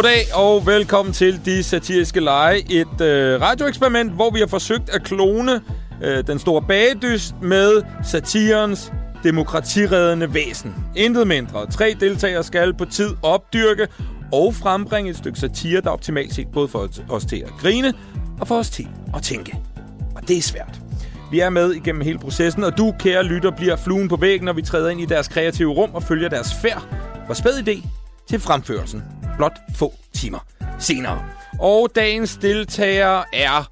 Goddag og velkommen til De Satiriske Lege, et øh, radioeksperiment, hvor vi har forsøgt at klone øh, den store bagedyst med satirens demokratireddende væsen. Intet mindre. Tre deltagere skal på tid opdyrke og frembringe et stykke satire, der er optimalt set både for os til at grine og for os til at tænke. Og det er svært. Vi er med igennem hele processen, og du, kære lytter, bliver fluen på væggen, når vi træder ind i deres kreative rum og følger deres færd fra spæd idé til fremførelsen. Blot få timer senere. Og dagens deltager er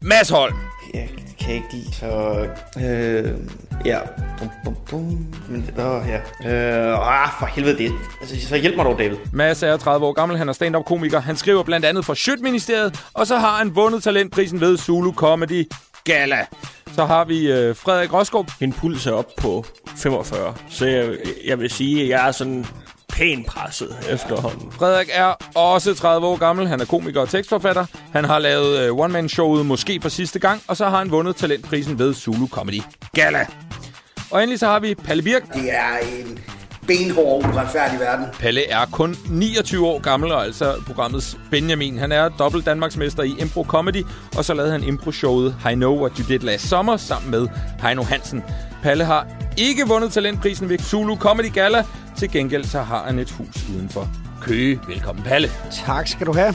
Mads Holm. Jeg kan ikke lide, så... Øh, ja. Bum, bum, bum. Men, åh, ja. Øh, ah, for helvede det. Altså, så hjælp mig dog, David. Mads er 30 år gammel, han er stand-up komiker. Han skriver blandt andet for Sjøtministeriet, og så har han vundet talentprisen ved Zulu Comedy Gala. Så har vi øh, Frederik Roskov. Min puls er op på 45, så jeg, jeg vil sige, at jeg er sådan pænt presset efterhånden. Frederik er også 30 år gammel. Han er komiker og tekstforfatter. Han har lavet øh, one-man-showet måske for sidste gang, og så har han vundet talentprisen ved Zulu Comedy Gala. Og endelig så har vi Palle Birk. Det er en benhård, uretfærdig verden. Palle er kun 29 år gammel, og altså programmets Benjamin. Han er dobbelt Danmarksmester i Impro Comedy, og så lavede han impro-showet I Know What You Did Last Summer sammen med Heino Hansen. Palle har ikke vundet talentprisen ved Zulu Comedy Gala. Til gengæld så har han et hus uden for Køge. Velkommen, Palle. Tak skal du have.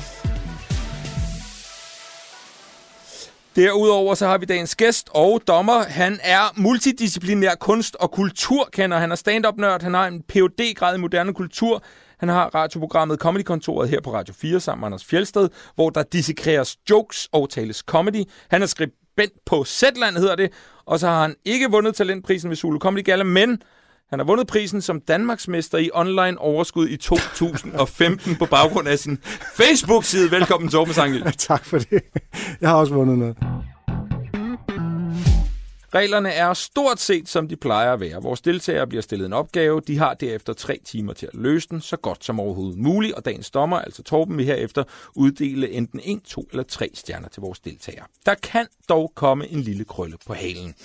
Derudover så har vi dagens gæst og dommer. Han er multidisciplinær kunst- og kulturkender. Han er stand-up-nørd. Han har en phd grad i moderne kultur. Han har radioprogrammet Comedy-kontoret her på Radio 4 sammen med Anders Fjelsted, hvor der dissekreres jokes og tales comedy. Han er skribent på Zetland, hedder det. Og så har han ikke vundet talentprisen ved Zulu Comedy Gala, men han har vundet prisen som Danmarksmester i online overskud i 2015 på baggrund af sin Facebook-side. Velkommen, Torben Sangel. Tak for det. Jeg har også vundet noget. Reglerne er stort set, som de plejer at være. Vores deltagere bliver stillet en opgave. De har derefter tre timer til at løse den, så godt som overhovedet muligt. Og dagens dommer, altså Torben, vil herefter uddele enten en, to eller tre stjerner til vores deltagere. Der kan dog komme en lille krølle på halen.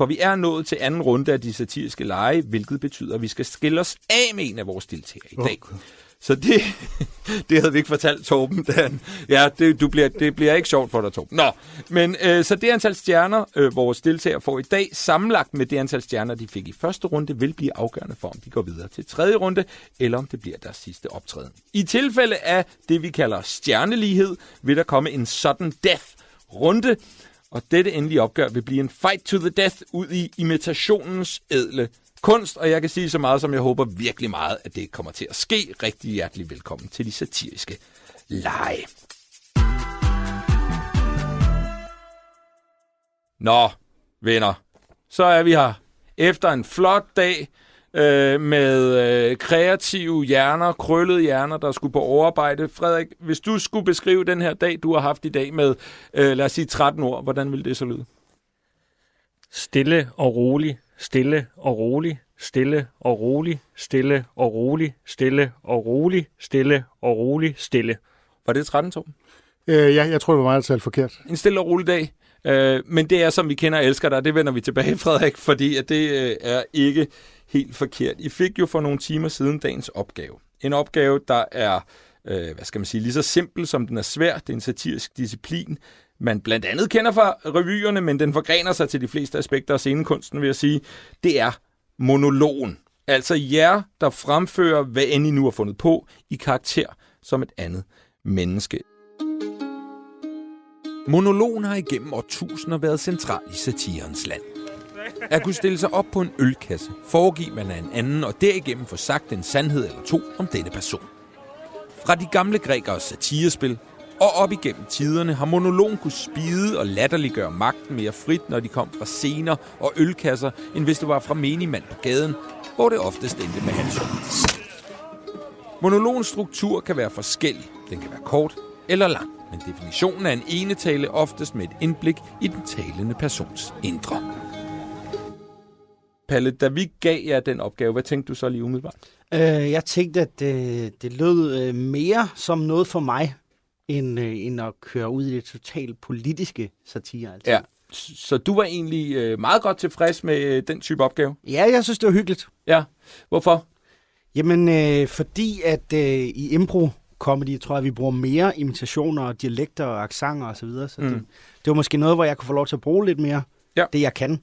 For vi er nået til anden runde af de satiriske lege, hvilket betyder, at vi skal skille os af med en af vores deltagere i dag. Okay. Så det, det havde vi ikke fortalt Torben. Dan. Ja, det, du bliver, det bliver ikke sjovt for dig, Torben. Nå, men øh, så det antal stjerner, øh, vores deltagere får i dag, sammenlagt med det antal stjerner, de fik i første runde, vil blive afgørende for, om de går videre til tredje runde, eller om det bliver deres sidste optræden. I tilfælde af det, vi kalder stjernelighed, vil der komme en sudden death runde, og dette endelige opgør vil blive en fight to the death ud i imitationens edle kunst, og jeg kan sige så meget, som jeg håber virkelig meget, at det kommer til at ske. Rigtig hjertelig velkommen til de satiriske lege. Nå, venner, så er vi her efter en flot dag øh, med øh, kreative hjerner, krøllede hjerner, der skulle på overarbejde. Frederik, hvis du skulle beskrive den her dag, du har haft i dag med, øh, lad os sige 13 ord, hvordan ville det så lyde? Stille og rolig, stille og rolig, stille og rolig, stille og rolig, stille og rolig, stille og rolig, stille. Var det 13, Torben? Øh, ja, jeg tror, det var meget talt forkert. En stille og rolig dag. Øh, men det er, som vi kender og elsker dig, det vender vi tilbage, Frederik, fordi at det øh, er ikke helt forkert. I fik jo for nogle timer siden dagens opgave. En opgave, der er, øh, hvad skal man sige, lige så simpel som den er svær. Det er en satirisk disciplin, man blandt andet kender fra revyerne, men den forgrener sig til de fleste aspekter af scenekunsten, vil jeg sige. Det er monologen. Altså jer, der fremfører, hvad end I nu har fundet på, i karakter som et andet menneske. Monologen har igennem årtusinder været central i satirens land. At kunne stille sig op på en ølkasse, foregive man af en anden og derigennem få sagt en sandhed eller to om denne person. Fra de gamle grækers satirespil og op igennem tiderne har monologen kunne spide og latterliggøre magten mere frit, når de kom fra scener og ølkasser, end hvis det var fra menigmand på gaden, hvor det oftest endte med hans. Monologens struktur kan være forskellig. Den kan være kort eller lang, men definitionen er en enetale oftest med et indblik i den talende persons indre. Palle, da vi gav jer den opgave, hvad tænkte du så lige umiddelbart? Øh, jeg tænkte, at det, det lød øh, mere som noget for mig, end, øh, end at køre ud i det totalt politiske satire. Altså. Ja. Så du var egentlig øh, meget godt tilfreds med øh, den type opgave? Ja, jeg synes, det var hyggeligt. Ja. Hvorfor? Jamen, øh, fordi at øh, i impro, comedy, tror jeg, vi bruger mere imitationer og dialekter og accenter og så videre. Så Mm. det, det var måske noget, hvor jeg kunne få lov til at bruge lidt mere Ja. det, jeg kan.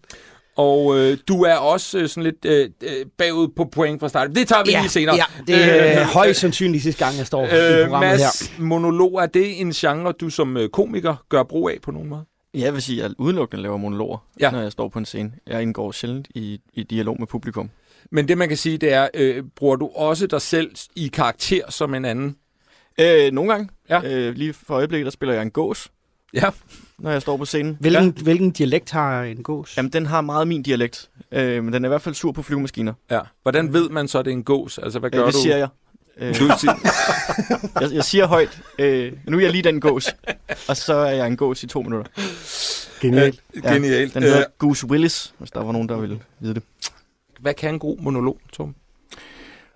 Og øh, du er også øh, sådan lidt øh, øh, bagud på point fra start. Det tager vi lige senere. Ja, det er øh, højst sandsynligt sidste gang, jeg står øh, i Øh, programmet her. Mads, monolog, er det en genre, du som øh, komiker gør brug af på nogen måde? Jeg vil sige, at jeg udelukkende laver monologer, Ja. ja. når jeg står på en scene. Jeg indgår sjældent i, i dialog med publikum. Men det, man kan sige, det er, øh, bruger du også dig selv i karakter som en anden? Øh, nogle gange. Ja. Øh, lige for øjeblikket, der spiller jeg en gås, Ja. når jeg står på scenen. Hvilken, ja. hvilken dialekt har en gås? Jamen, den har meget min dialekt, øh, men den er i hvert fald sur på flyvemaskiner. ja. Hvordan ved man så, at det er en gås? Altså, hvad gør Øh, det du? siger jeg. Øh, Du siger, jeg. Jeg siger højt, øh, nu er jeg lige den gås, og så er jeg en gås i to minutter. Genialt. Ja, Genialt. Den Øh, hedder Goose Willis, hvis der var nogen, der ville vide det. hvad kan en god monolog, Tom?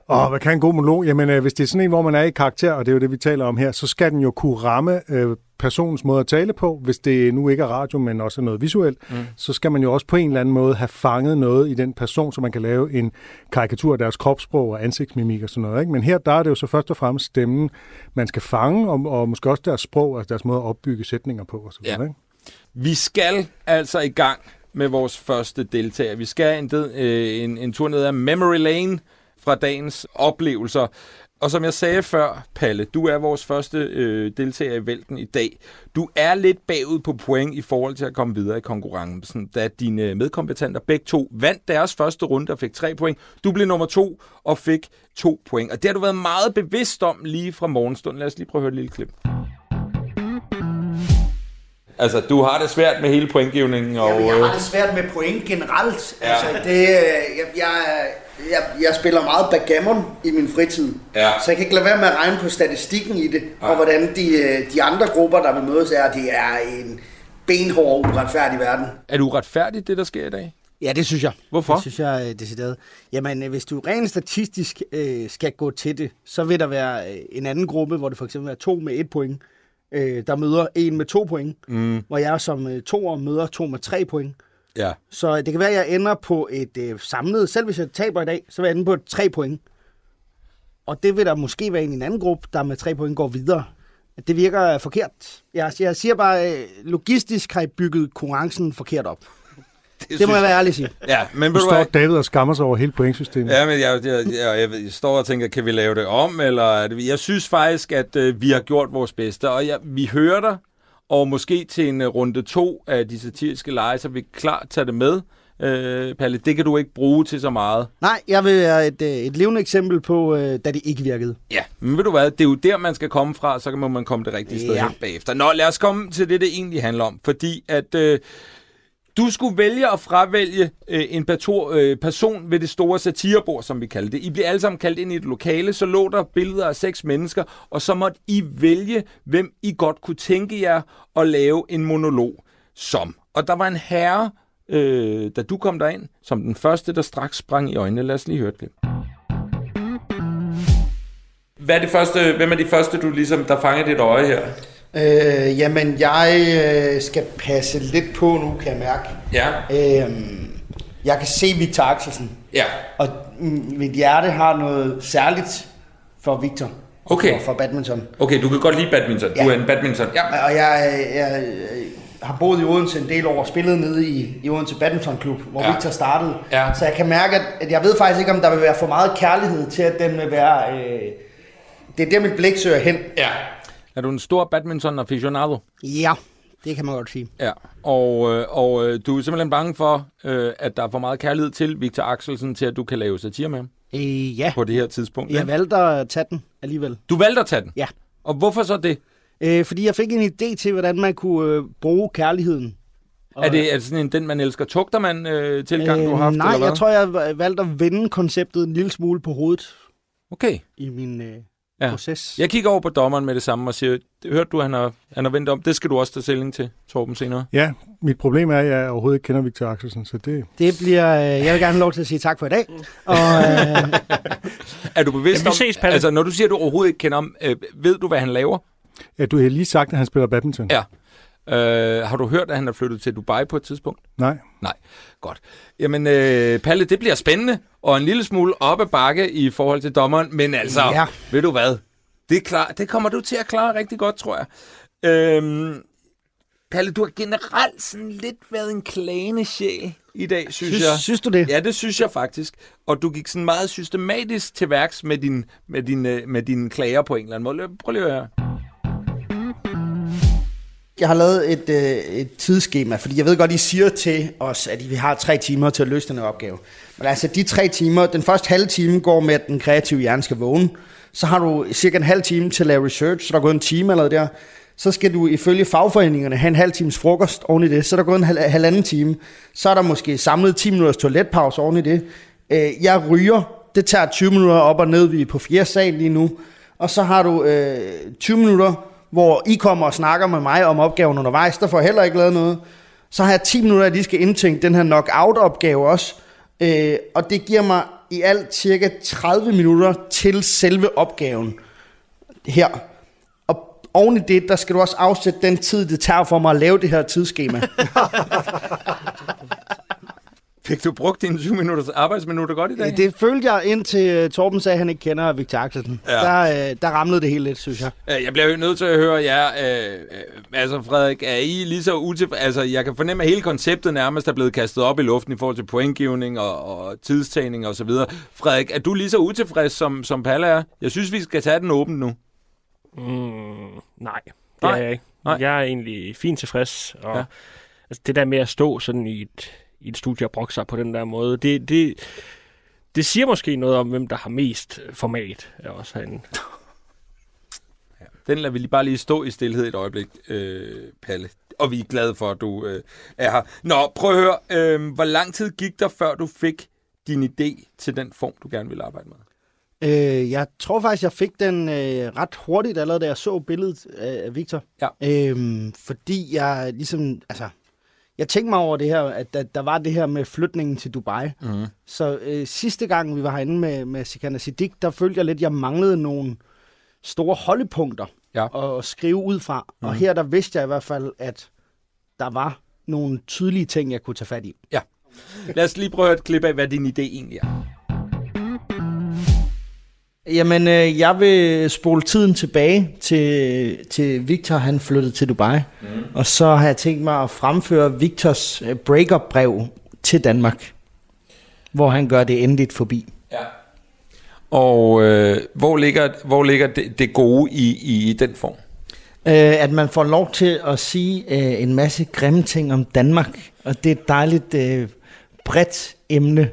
Og hvad kan en god monolog? Jamen, øh, hvis det er sådan en, hvor man er i karakter, og det er jo det, vi taler om her, så skal den jo kunne ramme øh, personens måde at tale på. Hvis det nu ikke er radio, men også er noget visuelt, mm. så skal man jo også på en eller anden måde have fanget noget i den person, så man kan lave en karikatur af deres kropssprog og ansigtsmimik og sådan noget. Ikke? Men her, der er det jo så først og fremmest stemmen, man skal fange, og, og måske også deres sprog, altså deres måde at opbygge sætninger på. Og så videre, Ja. ikke? Vi skal altså i gang med vores første deltager. Vi skal en, øh, en, en tur ned ad Memory Lane fra dagens oplevelser. Og som jeg sagde før, Palle, du er vores første øh, deltager i vælten i dag. Du er lidt bagud på point i forhold til at komme videre i konkurrencen, da dine medkompetenter begge to vandt deres første runde og fik tre point. Du blev nummer to og fik to point. Og det har du været meget bevidst om lige fra morgenstunden. Lad os lige prøve at høre et lille klip. Altså, du har det svært med hele pointgivningen. Og, Jamen, jeg øh, har det svært med point generelt. Ja. Ja. Altså, det, øh, jeg, jeg, jeg, jeg spiller meget backgammon i min fritid. Ja. Så jeg kan ikke lade være med at regne på statistikken i det, og hvordan de, øh, de andre grupper, der vil mødes, er. Det er en benhård, uretfærdig verden. er det uretfærdigt, det der sker i dag? Ja, det synes jeg. Hvorfor? Det synes jeg er decideret. Jamen, øh, hvis du rent statistisk øh, skal gå til det, så vil der være øh, en anden gruppe, hvor det for eksempel er to med et point, øh, der møder en med to point, Mm, hvor jeg som øh, toer møder to med tre point. ja. Så det kan være, at jeg ender på et øh, samlet, selv hvis jeg taber i dag, så vil jeg ende på et tre point. Og det vil der måske være en i en anden gruppe, der med tre point går videre. Det virker forkert. Jeg, jeg siger bare, øh, logistisk har I bygget konkurrencen forkert op. Det, det må jeg være ærlig at sige. Ja, men Nu står? David og skammer sig over hele pointsystemet. Ja, men jeg, jeg, jeg, jeg, jeg står og tænker, kan vi lave det om? Eller er det, jeg synes faktisk, at øh, vi har gjort vores bedste, og jeg, vi hører dig, og måske til en øh, runde to af de satiriske lege, så vi klart tage det med. Øh, Palle, det kan du ikke bruge til så meget. Nej, jeg vil være et, øh, et levende eksempel på, øh, da det ikke virkede. Ja, men ved du hvad, det er jo der, man skal komme fra, så må man komme det rigtige sted Ja. hen bagefter. Nå, lad os komme til det, det egentlig handler om. Fordi at øh, du skulle vælge at fravælge øh, en pator, øh, person ved det store satirebord, som vi kaldte det. I blev alle sammen kaldt ind i et lokale, så lå der billeder af seks mennesker, og så måtte I vælge, hvem I godt kunne tænke jer at lave en monolog som. Og der var en herre, øh, da du kom derind, som den første, der straks sprang i øjnene. Lad os lige høre et klip. Hvad er det første, hvem er de første, du ligesom, der fanger dit øje her? Øh, jamen, jeg øh, skal passe lidt på nu, kan jeg mærke. Ja. Øh, jeg kan se Victor Axelsen, Ja. og mm, mit hjerte har noget særligt for Victor. Okay. For, for badminton. Okay, du kan godt lide badminton. Ja. Du er en badminton. Ja. Og jeg, jeg, jeg har boet i Odense en del år og spillet nede i, i Odense Badminton Klub, hvor ja. Victor startede. Ja. Så jeg kan mærke, at, at jeg ved faktisk ikke, om der vil være for meget kærlighed til, at den vil være... Øh, det er der, mit blik søger hen. ja. Er du en stor badminton aficionado? Ja, det kan man godt sige. Ja. Og, øh, og øh, du er simpelthen bange for, øh, at der er for meget kærlighed til Victor Axelsen, til at du kan lave satire med ham Øh, ja, på det her tidspunkt. jeg valgte at tage den alligevel. Du valgte at tage den? Ja. Og hvorfor så det? Øh, fordi jeg fik en idé til, hvordan man kunne øh, bruge kærligheden. Er det, er det sådan en den, man elsker, tugter man øh, tilgang, du har haft? nej, eller hvad? jeg tror, jeg valgte at vende konceptet en lille smule på hovedet Okay. i min øh, Ja. proces. Jeg kigger over på dommeren med det samme og siger, hørte du, han har, han har vendt om? Det skal du også tage stilling til, Torben, senere. Ja, mit problem er, at jeg overhovedet ikke kender Victor Axelsen, så det... Det bliver... Øh, jeg vil gerne have lov til at sige tak for i dag. Og, øh, Er du bevidst Ja, vi om, ses, Palle. altså når du siger, at du overhovedet ikke kender ham, øh, ved du, hvad han laver? Ja, du har lige sagt, at han spiller badminton. Ja. Øh, har du hørt, at han er flyttet til Dubai på et tidspunkt? Nej. Nej. Godt. Jamen, øh, Palle, det bliver spændende, og en lille smule op ad bakke i forhold til dommeren, men altså, Ja. ved du hvad? Det, er klar, det kommer du til at klare rigtig godt, tror jeg. Øhm, Palle, du har generelt sådan lidt været en klagende sjæl i dag, synes, Synes, jeg. synes du det? Ja, det synes jeg faktisk. Og du gik sådan meget systematisk til værks med, din, med, din, øh, med dine klager på en eller anden måde. Prøv lige at høre. Jeg har lavet et, øh, et tidsskema, fordi jeg ved godt, I siger til os, at vi har tre timer til at løse den her opgave. Men altså, de tre timer, den første halve time går med, at den kreative hjerne skal vågne. Så har du cirka en halv time til at lave research, så der er gået en time eller der. Så skal du ifølge fagforeningerne have en halv times frokost oven i det. Så er der gået en hal- halvanden time. Så er der måske samlet 10 minutters toiletpause oven i det. Øh, jeg ryger. Det tager 20 minutter op og ned. Vi er på fjerde sal lige nu. Og så har du øh, 20 minutter, hvor I kommer og snakker med mig om opgaven undervejs. Der får jeg heller ikke lavet noget. Så har jeg 10 minutter, at de skal indtænke den her knockout-opgave også. Øh, og det giver mig i alt cirka 30 minutter til selve opgaven her. Og oven i det, der skal du også afsætte den tid, det tager for mig at lave det her tidsskema. Fik du brugt dine 20 minutters arbejdsminutter godt i dag? det følte jeg indtil øh, Torben sagde, at han ikke kender Victor Axelsen. Ja. Der, øh, der ramlede det helt lidt, synes jeg. Jeg bliver jo nødt til at høre jer. Øh, øh, altså, Frederik, er I lige så utilfredse? Altså, jeg kan fornemme, at hele konceptet nærmest er blevet kastet op i luften i forhold til pointgivning og, og tidstagning og så videre. Frederik, er du lige så utilfreds, som, som Palle er? Jeg synes, vi skal tage den åbent nu. Mm, nej, det Nej. er jeg ikke. Nej. Jeg er egentlig fint tilfreds. Og ja. altså, det der med at stå sådan i et, i et studie og brokke sig på den der måde, det, det, det siger måske noget om, hvem der har mest format af os herinde. Den lader vi lige bare lige stå i stillhed et øjeblik, øh, Palle. Og vi er glade for, at du øh, er her. Nå, prøv at høre. Øh, hvor lang tid gik der, før du fik din idé til den form, du gerne ville arbejde med? Øh, jeg tror faktisk, jeg fik den øh, ret hurtigt, allerede da jeg så billedet af af Victor. Ja. Øhm, fordi jeg ligesom, altså, jeg tænkte mig over det her, at der, der var det her med flytningen til Dubai. Mm. Så øh, sidste gang, vi var herinde med, med Sikana Siddiq, der følte jeg lidt, at jeg manglede nogle store holdepunkter Ja. at skrive ud fra. Mm. Og her der vidste jeg i hvert fald, at der var nogle tydelige ting, jeg kunne tage fat i. Lad os lige prøve at høre et klip af, hvad din idé egentlig er. Jamen, øh, jeg vil spole tiden tilbage til, til Victor, han flyttede til Dubai. Mm. Og så har jeg tænkt mig at fremføre Victors øh, breakup-brev til Danmark, hvor han gør det endeligt forbi. Ja. Og øh, hvor ligger, hvor ligger det, det gode i, i den form? Øh, at man får lov til at sige øh, en masse grimme ting om Danmark, og det er et dejligt øh, bredt emne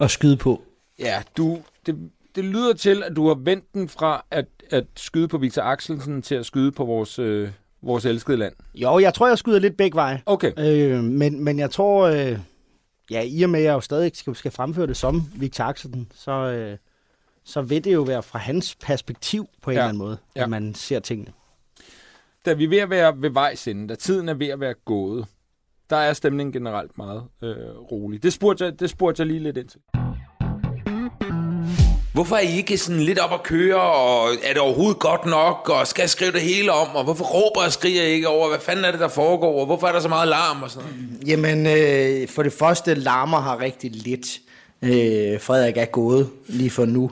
at skyde på. Ja, du, det, det lyder til, at du har vendt den fra at, at skyde på Victor Axelsen til at skyde på vores, øh, vores elskede land. Jo, jeg tror, jeg skyder lidt begge veje. Okay. Øh, men, men jeg tror, øh, ja, i og med, at jeg jo stadig skal, skal fremføre det som Victor Axelsen, så, øh, så vil det jo være fra hans perspektiv på en Ja. eller anden måde, Ja. at man ser tingene. Da vi er ved at være ved vejs ende, da tiden er ved at være gået, der er stemningen generelt meget øh, rolig. Det spurgte, jeg, det spurgte jeg lige lidt ind til. Hvorfor er I ikke sådan lidt op at køre, og er det overhovedet godt nok, og skal jeg skrive det hele om, og hvorfor råber og skriger I ikke over, hvad fanden er det, der foregår, og hvorfor er der så meget larm og sådan noget? Jamen, øh, for det første, larmer har rigtig lidt. Øh, Frederik er gået lige for nu.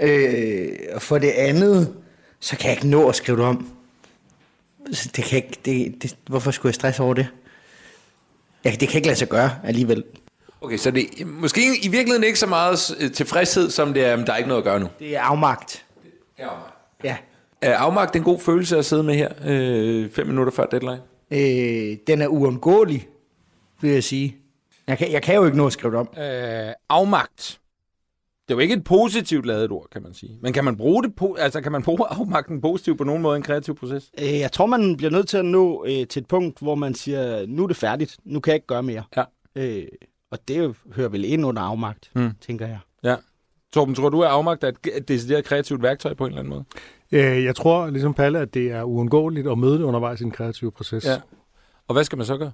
Øh, og for det andet, så kan jeg ikke nå at skrive det om. Så Det kan ikke, det, det, hvorfor skulle jeg stresse over det? Jeg, det kan ikke lade sig gøre alligevel. Okay, så det er måske i virkeligheden ikke så meget øh, tilfredshed, som det er, at der er ikke noget at gøre nu. Det er afmagt. Ja. Er afmagt en god følelse at sidde med her, øh, fem minutter før deadline? Øh, den er uundgåelig, vil jeg sige. Jeg kan, jeg kan jo ikke nå at skrive det om. Øh, afmagt. Det er jo ikke et positivt lavet ord, kan man sige. Men kan man bruge det po- altså kan man bruge afmagten positivt på nogen måde i en kreativ proces? Øh, jeg tror, man bliver nødt til at nå øh, til et punkt, hvor man siger, nu er det færdigt. Nu kan jeg ikke gøre mere. Ja. Øh, og det hører vel ind under afmagt, Mm. tænker jeg. Ja. Torben, tror du, at afmagt er et, et decideret kreativt værktøj på en eller anden måde? Øh, Jeg tror, ligesom Palle, at det er uundgåeligt at møde det undervejs i en kreativ proces. Ja. Og hvad skal man så gøre?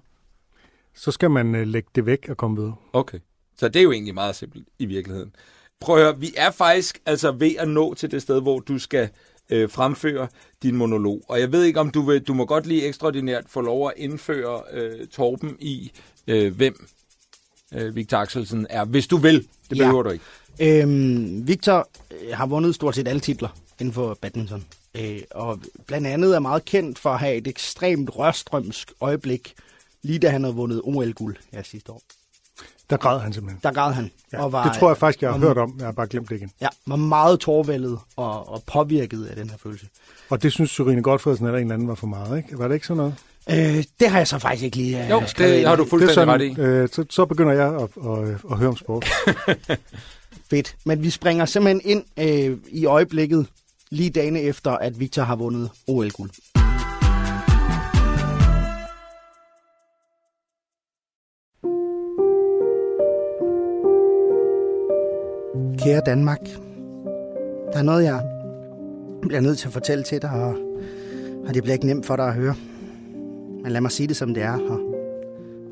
Så skal man øh, lægge det væk og komme videre. Okay. Så det er jo egentlig meget simpelt i virkeligheden. Prøv at høre, vi er faktisk altså ved at nå til det sted, hvor du skal øh, fremføre din monolog. Og jeg ved ikke, om du vil, du må godt lige ekstraordinært få lov at indføre øh, Torben i, øh, hvem øh, Victor Axelsen er, hvis du vil. Det Ja. behøver du ikke. Øhm, Victor øh, har vundet stort set alle titler inden for badminton. øh, og blandt andet er meget kendt for at have et ekstremt rørstrømsk øjeblik, lige da han havde vundet OL-guld her sidste år. Der græd han simpelthen. Der græd han. Ja, og var, det tror jeg faktisk, jeg har var- hørt om. Jeg har bare glemt det igen. Ja, var meget tårvældet og, og påvirket af den her følelse. Og det synes Syrine Godfredsen eller en eller anden var for meget, ikke? Var det ikke sådan noget? Øh, det har jeg så faktisk ikke lige øh, Jo, skrevet det ind. har du det er fuldstændig ret i. sådan, øh, så, så begynder jeg at, at, at, at høre om sport. Fedt. Men vi springer simpelthen ind øh, i øjeblikket, lige dagene efter, at Victor har vundet OL-guld. Kære Danmark, der er noget, jeg bliver nødt til at fortælle til dig, og, og det bliver ikke nemt for dig at høre. Men lad mig sige det, som det er, og,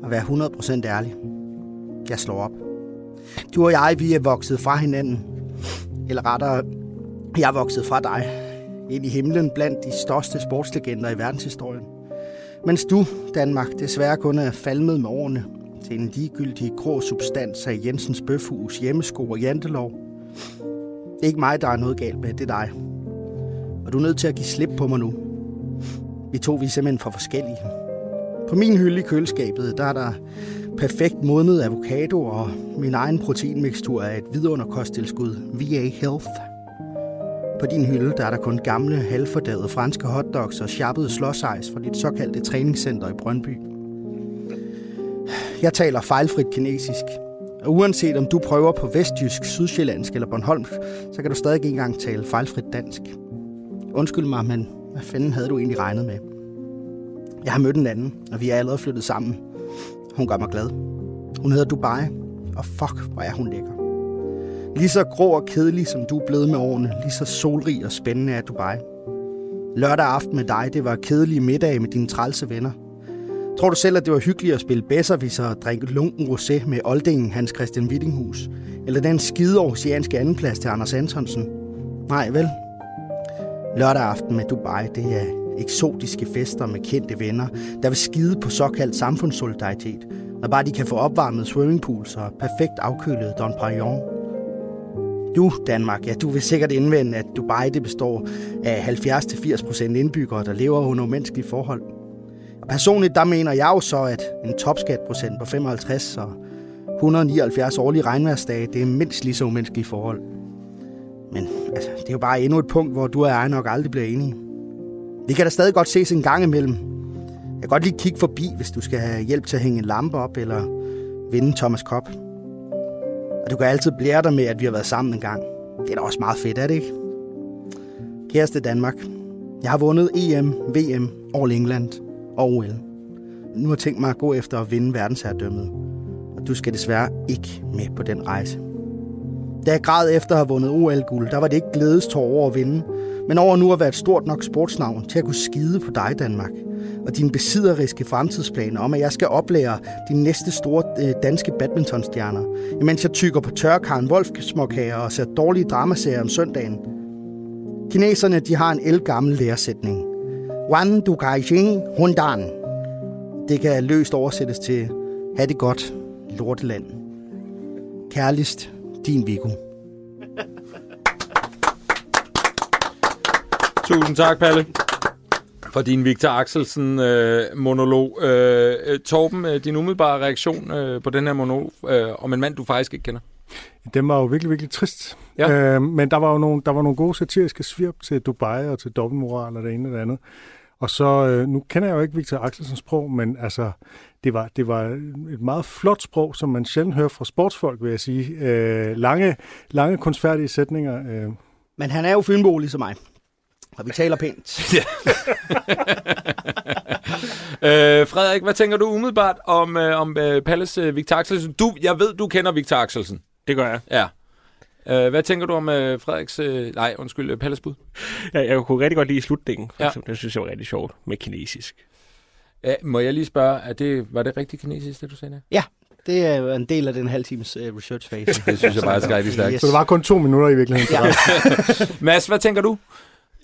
og være 100% ærlig. Jeg slår op. Du og jeg, vi er vokset fra hinanden. Eller rettere, jeg er vokset fra dig. Ind i himlen blandt de største sportslegender i verdenshistorien. Mens du, Danmark, desværre kun er falmet med årene til en ligegyldig grå substans af Jensens Bøfhus, hjemmesko og jantelov. Det er ikke mig, der er noget galt med, det er dig. Og du er nødt til at give slip på mig nu. Vi to vi er simpelthen for forskellige. På min hylde i køleskabet, der er der perfekt modnet avocado og min egen proteinmixtur af et vidunderkosttilskud VA Health. På din hylde der er der kun gamle, halvfordavede franske hotdogs og sjappede slåsejs fra dit såkaldte træningscenter i Brøndby. Jeg taler fejlfrit kinesisk. Og uanset om du prøver på vestjysk, sydsjællandsk eller Bornholmsk, så kan du stadig ikke engang tale fejlfrit dansk. Undskyld mig, men hvad fanden havde du egentlig regnet med? Jeg har mødt en anden, og vi er allerede flyttet sammen. Hun gør mig glad. Hun hedder Dubai, og fuck, hvor er hun lækker. Lige så grå og kedelig, som du er blevet med årene, lige så solrig og spændende er Dubai. Lørdag aften med dig, det var kedelige middag med dine trælse venner. Tror du selv, at det var hyggeligt at spille bedserviser og drikke lunken rosé med oldingen Hans Christian Wittinghus? Eller den skide oceanske andenplads til Anders Antonsen? Nej, vel? Lørdag aften med Dubai, det er eksotiske fester med kendte venner, der vil skide på såkaldt samfundssolidaritet, når bare de kan få opvarmet swimmingpools og perfekt afkølet Don Perignon. Du, Danmark, ja, du vil sikkert indvende, at Dubai det består af 70-80% indbyggere, der lever under umenneskelige forhold. Og personligt, der mener jeg jo så, at en topskatprocent på 55 og 179 årlige regnværsdage, det er mindst lige så umenneskelige forhold. Men altså, det er jo bare endnu et punkt, hvor du og jeg nok aldrig bliver enige. Vi kan da stadig godt ses en gang imellem. Jeg kan godt lige kigge forbi, hvis du skal have hjælp til at hænge en lampe op eller vinde Thomas Kop. Og du kan altid blære dig med, at vi har været sammen en gang. Det er da også meget fedt, er det ikke? Kæreste Danmark, jeg har vundet EM, VM, All England og OL. Nu har jeg tænkt mig at gå efter at vinde verdensherredømmet. Og du skal desværre ikke med på den rejse. Da jeg græd efter at have vundet OL-guld, der var det ikke glædestår over at vinde, men over nu at være et stort nok sportsnavn til at kunne skide på dig, Danmark. Og dine besidderiske fremtidsplaner om, at jeg skal oplære de næste store øh, danske badmintonstjerner, imens jeg tykker på tørkaren wolfsmokkager og ser dårlige dramaserier om søndagen. Kineserne, de har en elgammel læresætning. Wan du Kaixing Hundan. Det kan løst oversættes til, ha' det godt, lorteland. Kærligst, din Viggo. Tusind tak, Palle, for din Victor Axelsen-monolog. Øh, øh, Torben, øh, din umiddelbare reaktion øh, på den her monolog øh, om en mand, du faktisk ikke kender? Den var jo virkelig, virkelig trist. Ja. Øh, men der var jo nogle, der var nogle gode satiriske svirp til Dubai og til dobbeltmoral og det ene og det andet. Og så, øh, nu kender jeg jo ikke Victor Axelsens sprog, men altså, det var, det var et meget flot sprog, som man sjældent hører fra sportsfolk, vil jeg sige. Øh, lange, lange kunstfærdige sætninger. Øh. Men han er jo fynbo ligesom mig. Og vi taler pænt. Øh, Frederik, hvad tænker du umiddelbart om, øh, om øh, Palles øh, Victor Axelsen? Du, jeg ved, du kender Victor Axelsen. Det gør jeg. Ja. Øh, hvad tænker du om øh, Frederiks... Øh, nej, undskyld, øh, Palles bud? Jeg, jeg kunne rigtig godt lide slutningen. Ja. Ja. Det synes jeg var rigtig sjovt med kinesisk. Ja, må jeg lige spørge, er det, var det rigtig kinesisk, det du sagde? der? Det er en del af den halv times uh, research phase. Det synes jeg bare er rigtig stærkt. Yes. Så det var kun to minutter i virkeligheden. Ja. Mads, hvad tænker du?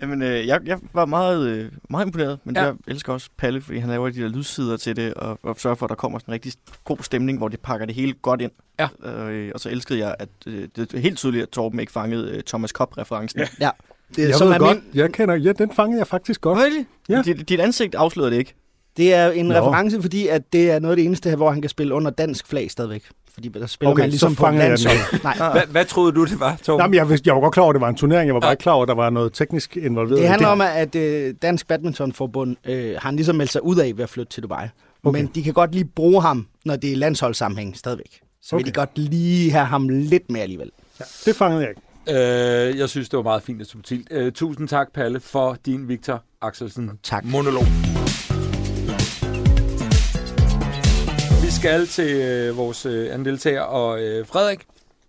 Jamen, øh, jeg, jeg var meget, øh, meget imponeret, men Ja. jeg elsker også Palle, fordi han laver de der lydsider til det, og, og sørger for, at der kommer sådan en rigtig god stemning, hvor de pakker det hele godt ind. Ja. Øh, og så elskede jeg, at øh, det er helt tydeligt, at Torben ikke fangede øh, Thomas Kopp-referencen. Ja. Ja. Det er, Jeg som ved er godt, min, jeg kender, ja, den fangede jeg faktisk godt. Really? Ja. Dit, dit ansigt afslører det ikke. det er en Nå. reference, fordi at det er noget af det eneste her, hvor han kan spille under dansk flag stadigvæk. Fordi der spiller Okay, man ligesom så på landshold. Nej, Hvad, hvad troede du, det var, Torben? Jamen, jeg, vidste, jeg var godt klar over, at det var en turnering. Jeg var bare ikke klar over, at der var noget teknisk involveret. det handler om, at øh, Dansk Badmintonforbund øh, har ligesom meldt sig ud af ved at flytte til Dubai. Okay. Men de kan godt lige bruge ham, når det er landsholdssammenhæng stadigvæk. Så okay. vil de godt lige have ham lidt mere alligevel. Det fangede jeg ikke. Øh, jeg synes, det var meget fint og subtilt. Øh, tusind tak, Palle, for din Victor Axelsen Tak. monolog. Skal til øh, vores øh, anden deltager, og øh, Frederik,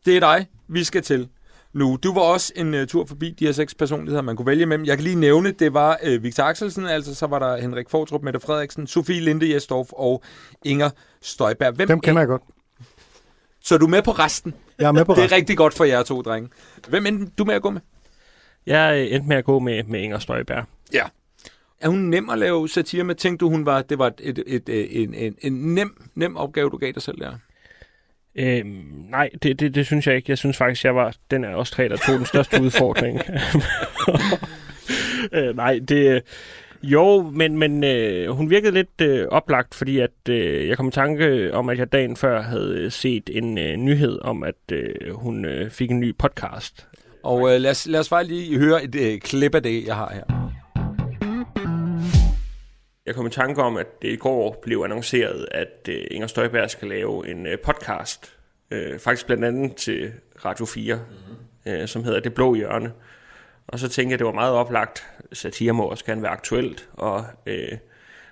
det er dig, vi skal til nu. Du var også en øh, tur forbi de her seks personligheder, man kunne vælge mellem. Jeg kan lige nævne, det var øh, Victor Axelsen, altså så var der Henrik Fortrup, Mette Frederiksen, Sofie Linde Jesdorf og Inger Støjberg. Hvem Dem kender jeg godt. Så er du med på resten? Jeg er med på Det er resten. rigtig godt for jer to, drenge. Hvem endte du med at gå med? Jeg øh, endte med at gå med, med Inger Støjberg. Ja. Er hun nem at lave satire med? Tænkte du, hun var, det var et, et, et, en, en, en nem, nem opgave, du gav dig selv der? Øhm, nej, det, det, det synes jeg ikke. Jeg synes faktisk, jeg var den af os tre, der tog den største udfordring. øh, nej, det... Jo, men, men øh, hun virkede lidt øh, oplagt, fordi at øh, jeg kom i tanke om, at jeg dagen før havde set en øh, nyhed om, at øh, hun øh, fik en ny podcast. Og øh, lad, os, lad os bare lige høre et øh, klip af det, jeg har her. Jeg kom i tanke om, at det i går blev annonceret, at øh, Inger Støjberg skal lave en øh, podcast, øh, faktisk blandt andet til Radio 4, mm-hmm. øh, som hedder Det Blå Hjørne. Og så tænkte jeg, at det var meget oplagt, satire må også gerne være aktuelt, og øh,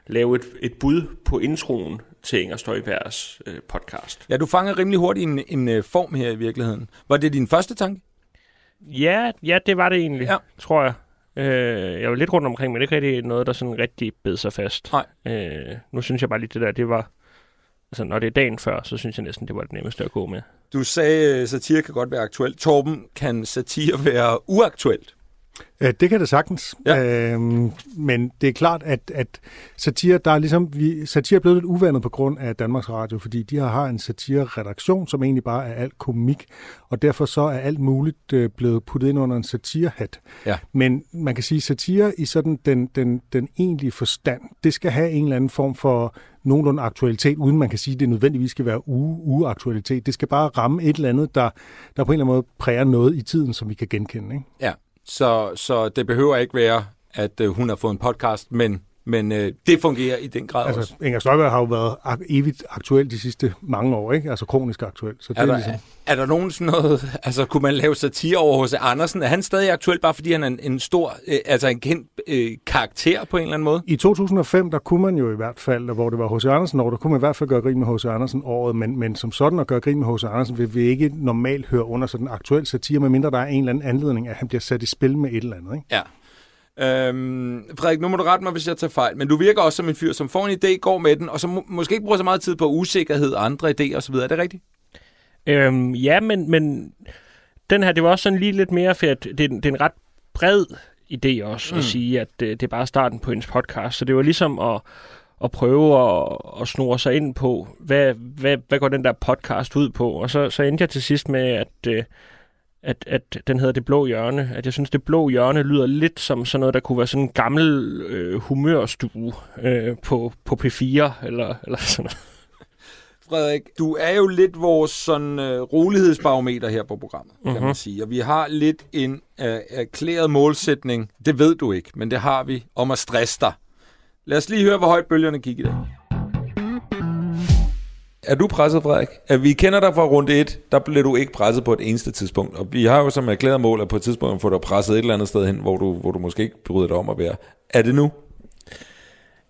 lave et, et bud på introen til Inger Støjbergs øh, podcast. Ja, du fanger rimelig hurtigt en, en øh, form her i virkeligheden. Var det din første tanke? Ja, ja, det var det egentlig, ja. tror jeg. Øh, jeg var lidt rundt omkring, men ikke rigtig noget, der sådan rigtig bed sig fast. Nej. Øh, nu synes jeg bare lige, det der, det var... Altså, når det er dagen før, så synes jeg næsten, det var det nemmeste at gå med. Du sagde, at satire kan godt være aktuelt. Torben, kan satire være uaktuelt? Øh, Det kan det sagtens. Ja. Øhm, men det er klart, at, at satire, der er ligesom, vi, satire er blevet lidt uvandet på grund af Danmarks Radio, fordi de har, en satire-redaktion, som egentlig bare er alt komik, og derfor så er alt muligt øh, blevet puttet ind under en satirehat. Ja. Men man kan sige, satire i sådan den, den, den egentlige forstand, det skal have en eller anden form for nogenlunde aktualitet, uden man kan sige, at det nødvendigvis skal være uge, ugeaktualitet. Det skal bare ramme et eller andet, der, der på en eller anden måde præger noget i tiden, som vi kan genkende. Ikke? Ja, så, så det behøver ikke være, at øh, hun har fået en podcast, men, men øh, det fungerer i den grad altså, også. Inger Støjberg har jo været ak- evigt aktuel de sidste mange år, ikke? Altså kronisk aktuel. Så det Er er, der, ligesom... er der nogen sådan noget, altså kunne man lave satire over H.C. Andersen? Er han stadig aktuel, bare fordi han er en, en stor, øh, altså en kendt øh, karakter på en eller anden måde? I 2005, der kunne man jo i hvert fald, hvor det var H.C. Andersen år, der kunne man i hvert fald gøre grin med H.C. Andersen året, men, men som sådan at gøre grin med H.C. Andersen vil vi ikke normalt høre under sådan en aktuel satire, medmindre der er en eller anden anledning, at han bliver sat i spil med et eller andet. Ikke? Ja. Øhm, Frederik, nu må du rette mig, hvis jeg tager fejl, men du virker også som en fyr, som får en idé, går med den, og som må, måske ikke bruger så meget tid på usikkerhed, andre idéer osv. Er det rigtigt? Øhm, ja, men, men den her, det var også sådan lige lidt mere, for at det, er en- det er en ret bred idé også, mm. at sige, at øh, det er bare starten på hendes podcast. Så det var ligesom at, at prøve at, at snore sig ind på, hvad, hvad, hvad går den der podcast ud på? Og så, så endte jeg til sidst med, at, øh, at, at den hedder Det Blå Hjørne. At jeg synes, Det Blå Hjørne lyder lidt som sådan noget, der kunne være sådan en gammel øh, humørstue øh, på, på P4, eller, eller sådan noget. Frederik, du er jo lidt vores sådan øh, rolighedsbarometer her på programmet, mm-hmm. kan man sige. Og vi har lidt en øh, erklæret målsætning, det ved du ikke, men det har vi, om at stresse dig. Lad os lige høre, hvor højt bølgerne gik i dag. Er du presset, Frederik? At vi kender dig fra runde 1, der blev du ikke presset på et eneste tidspunkt. Og vi har jo som erklæret mål, at på et tidspunkt får dig presset et eller andet sted hen, hvor du, hvor du måske ikke bryder dig om at være. Er det nu?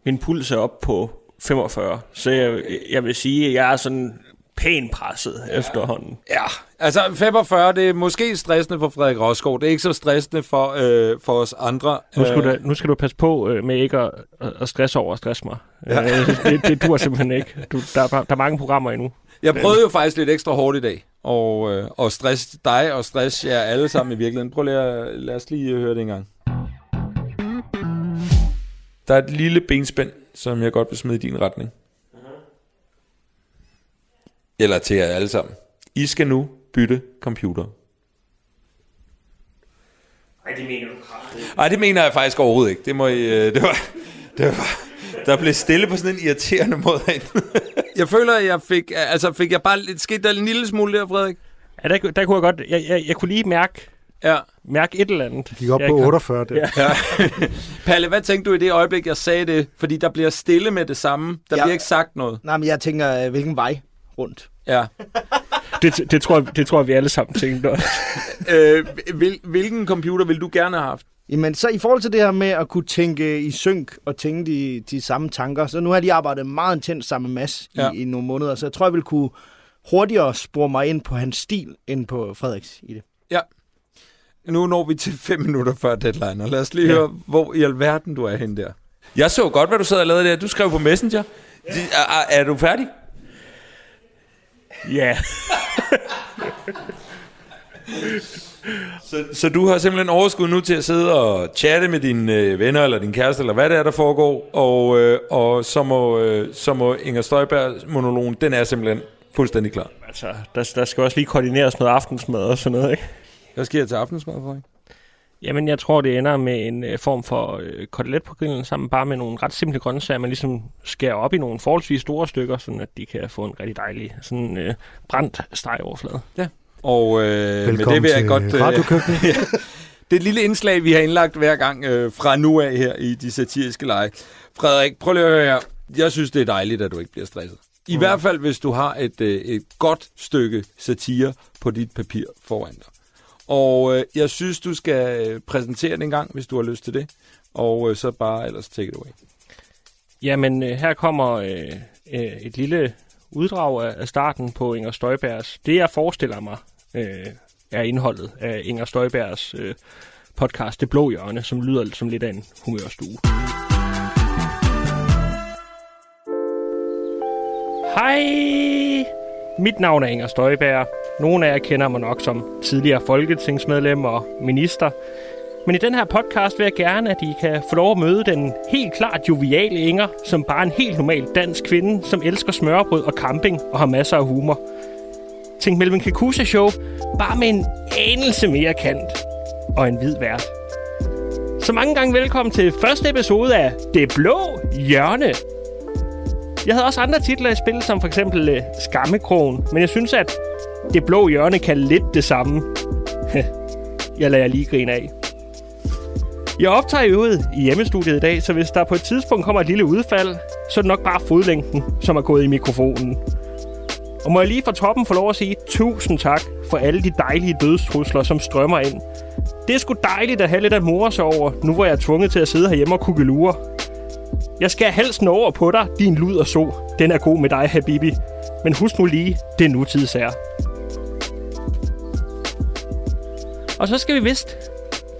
Min puls er op på 45, så jeg, jeg vil sige, at jeg er sådan pænt presset ja. efterhånden. Ja, altså 45, det er måske stressende for Frederik Rosgaard. Det er ikke så stressende for, øh, for os andre. Nu skal, Øh, du, nu skal du passe på øh, med ikke at, at stresse over at stresse mig. Ja. Øh, det, det dur simpelthen ikke. Du, der, er, der er mange programmer endnu. Jeg prøvede jo faktisk lidt ekstra hårdt i dag, og, øh, og stress dig og stress jer alle sammen i virkeligheden. Prøv lige at, lad os lige høre det en gang. Der er et lille benspænd, som jeg godt vil smide i din retning. Eller til jer alle sammen. I skal nu bytte computer. Nej, det mener du kraftigt. Nej, det mener jeg faktisk overhovedet ikke. Det, må I, øh, det, var, det var, der blev stille på sådan en irriterende måde jeg føler, at jeg fik, altså fik jeg bare lidt, skete der en lille smule der, Frederik? Ja, der, der kunne jeg godt, jeg, jeg, jeg kunne lige mærke, Ja. mærke et eller andet. Gik op jeg på ikke har- 48 der. Ja. ja. Palle, hvad tænkte du i det øjeblik, jeg sagde det? Fordi der bliver stille med det samme. Der Ja. bliver ikke sagt noget. Nej, men jeg tænker, øh, hvilken vej rundt. Ja. Det, det, tror jeg, det tror jeg, vi alle sammen tænkte. også. Øh, hvil, hvilken computer vil du gerne have haft? Jamen, så i forhold til det her med at kunne tænke i synk og tænke de, de samme tanker, så nu har lige arbejdet meget intens sammen med Mads Ja. i, i nogle måneder, så jeg tror, jeg vil kunne hurtigere spore mig ind på hans stil, end på Frederiks i det. Nu når vi til fem minutter før deadline, og lad os lige Ja. ja. høre, hvor i alverden du er henne der. Jeg så godt, hvad du sad og lavede der. Du skrev på Messenger. Ja. Er, er du færdig? Ja. Så, så du har simpelthen overskud nu til at sidde og chatte med dine øh, venner, eller din kæreste, eller hvad det er, der foregår, og, øh, og så, må, øh, så må Inger Støjberg monologen, den er simpelthen fuldstændig klar. Altså, der, der skal også lige koordineres noget aftensmad og sådan noget, ikke? Hvad sker der til aftensmad, Frederik? Jamen, jeg tror, det ender med en øh, form for øh, kotelet på grillen, sammen bare med nogle ret simple grøntsager, man ligesom skærer op i nogle forholdsvis store stykker, sådan at de kan få en rigtig dejlig sådan øh, brændt stegoverflade. Og øh, med det vil jeg godt... Øh, radiokøkkenet. det er et lille indslag, vi har indlagt hver gang øh, fra nu af her i de satiriske lege. Frederik, prøv lige at høre her. Jeg synes, det er dejligt, at du ikke bliver stresset. I mm. hvert fald, hvis du har et, øh, et godt stykke satire på dit papir foran dig. Og øh, jeg synes, du skal øh, præsentere det en gang, hvis du har lyst til det. Og øh, så bare ellers take it away. Jamen, øh, her kommer øh, øh, et lille uddrag af, af starten på Inger Støjbergs. Det, jeg forestiller mig, øh, er indholdet af Inger Støjbergs øh, podcast Det Blå Hjørne, som lyder som lidt af en humørstue. Hej! Mit navn er Inger Støjbær. Nogle af jer kender mig nok som tidligere folketingsmedlem og minister. Men i den her podcast vil jeg gerne, at I kan få lov at møde den helt klart joviale Inger, som bare er en helt normal dansk kvinde, som elsker smørbrød og camping og har masser af humor. Tænk Melvin Kakusa Show, bare med en anelse mere kant og en hvid vært. Så mange gange velkommen til første episode af Det Blå Hjørne. Jeg havde også andre titler i spil, som for eksempel øh, Skammekrogen, men jeg synes, at Det Blå Hjørne kan lidt det samme. jeg lader lige grine af. Jeg optager i ud i hjemmestudiet i dag, så hvis der på et tidspunkt kommer et lille udfald, så er det nok bare fodlængden, som er gået i mikrofonen. Og må jeg lige fra toppen få lov at sige tusind tak for alle de dejlige dødstrusler, som strømmer ind. Det er sgu dejligt at have lidt at more sig over, nu hvor jeg er tvunget til at sidde herhjemme og kukkelure. Jeg skal halsen over på dig, din lud og så. Den er god med dig, Habibi. Men husk nu lige, det er nutidsær. Og så skal vi vist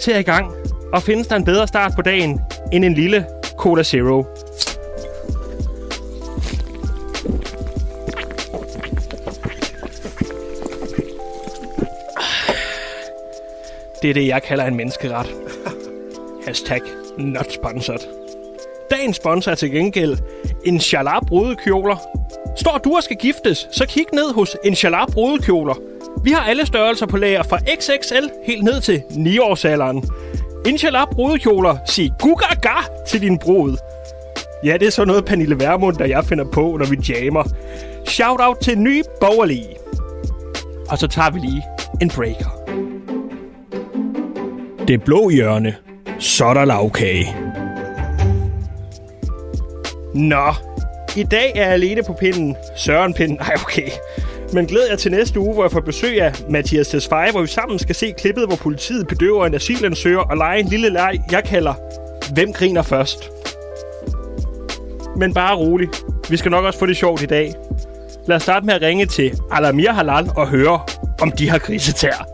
til i gang. Og findes der en bedre start på dagen end en lille Cola Zero? Det er det, jeg kalder en menneskeret. Hashtag not sponsored. Dagens sponsor er til gengæld Inshallah brudekjoler. Står du og skal giftes, så kig ned hos Inshallah brudekjoler. Vi har alle størrelser på lager fra XXL helt ned til 9-årsalderen. Inshallah brudekjoler, sig gugaga til din brud. Ja, det er så noget Pernille Vermund, der jeg finder på, når vi jammer. Shout out til Ny Borgerlige. Og så tager vi lige en breaker. Det blå hjørne. Så er der lavkage. Nå, i dag er jeg alene på pinden. Søren pinden. Ej, okay. Men glæder jeg til næste uge, hvor jeg får besøg af Mathias Tesfaye, hvor vi sammen skal se klippet, hvor politiet bedøver en asylansøger og leger en lille leg, jeg kalder Hvem griner først? Men bare rolig. Vi skal nok også få det sjovt i dag. Lad os starte med at ringe til Alamir Halal og høre, om de har grisetær.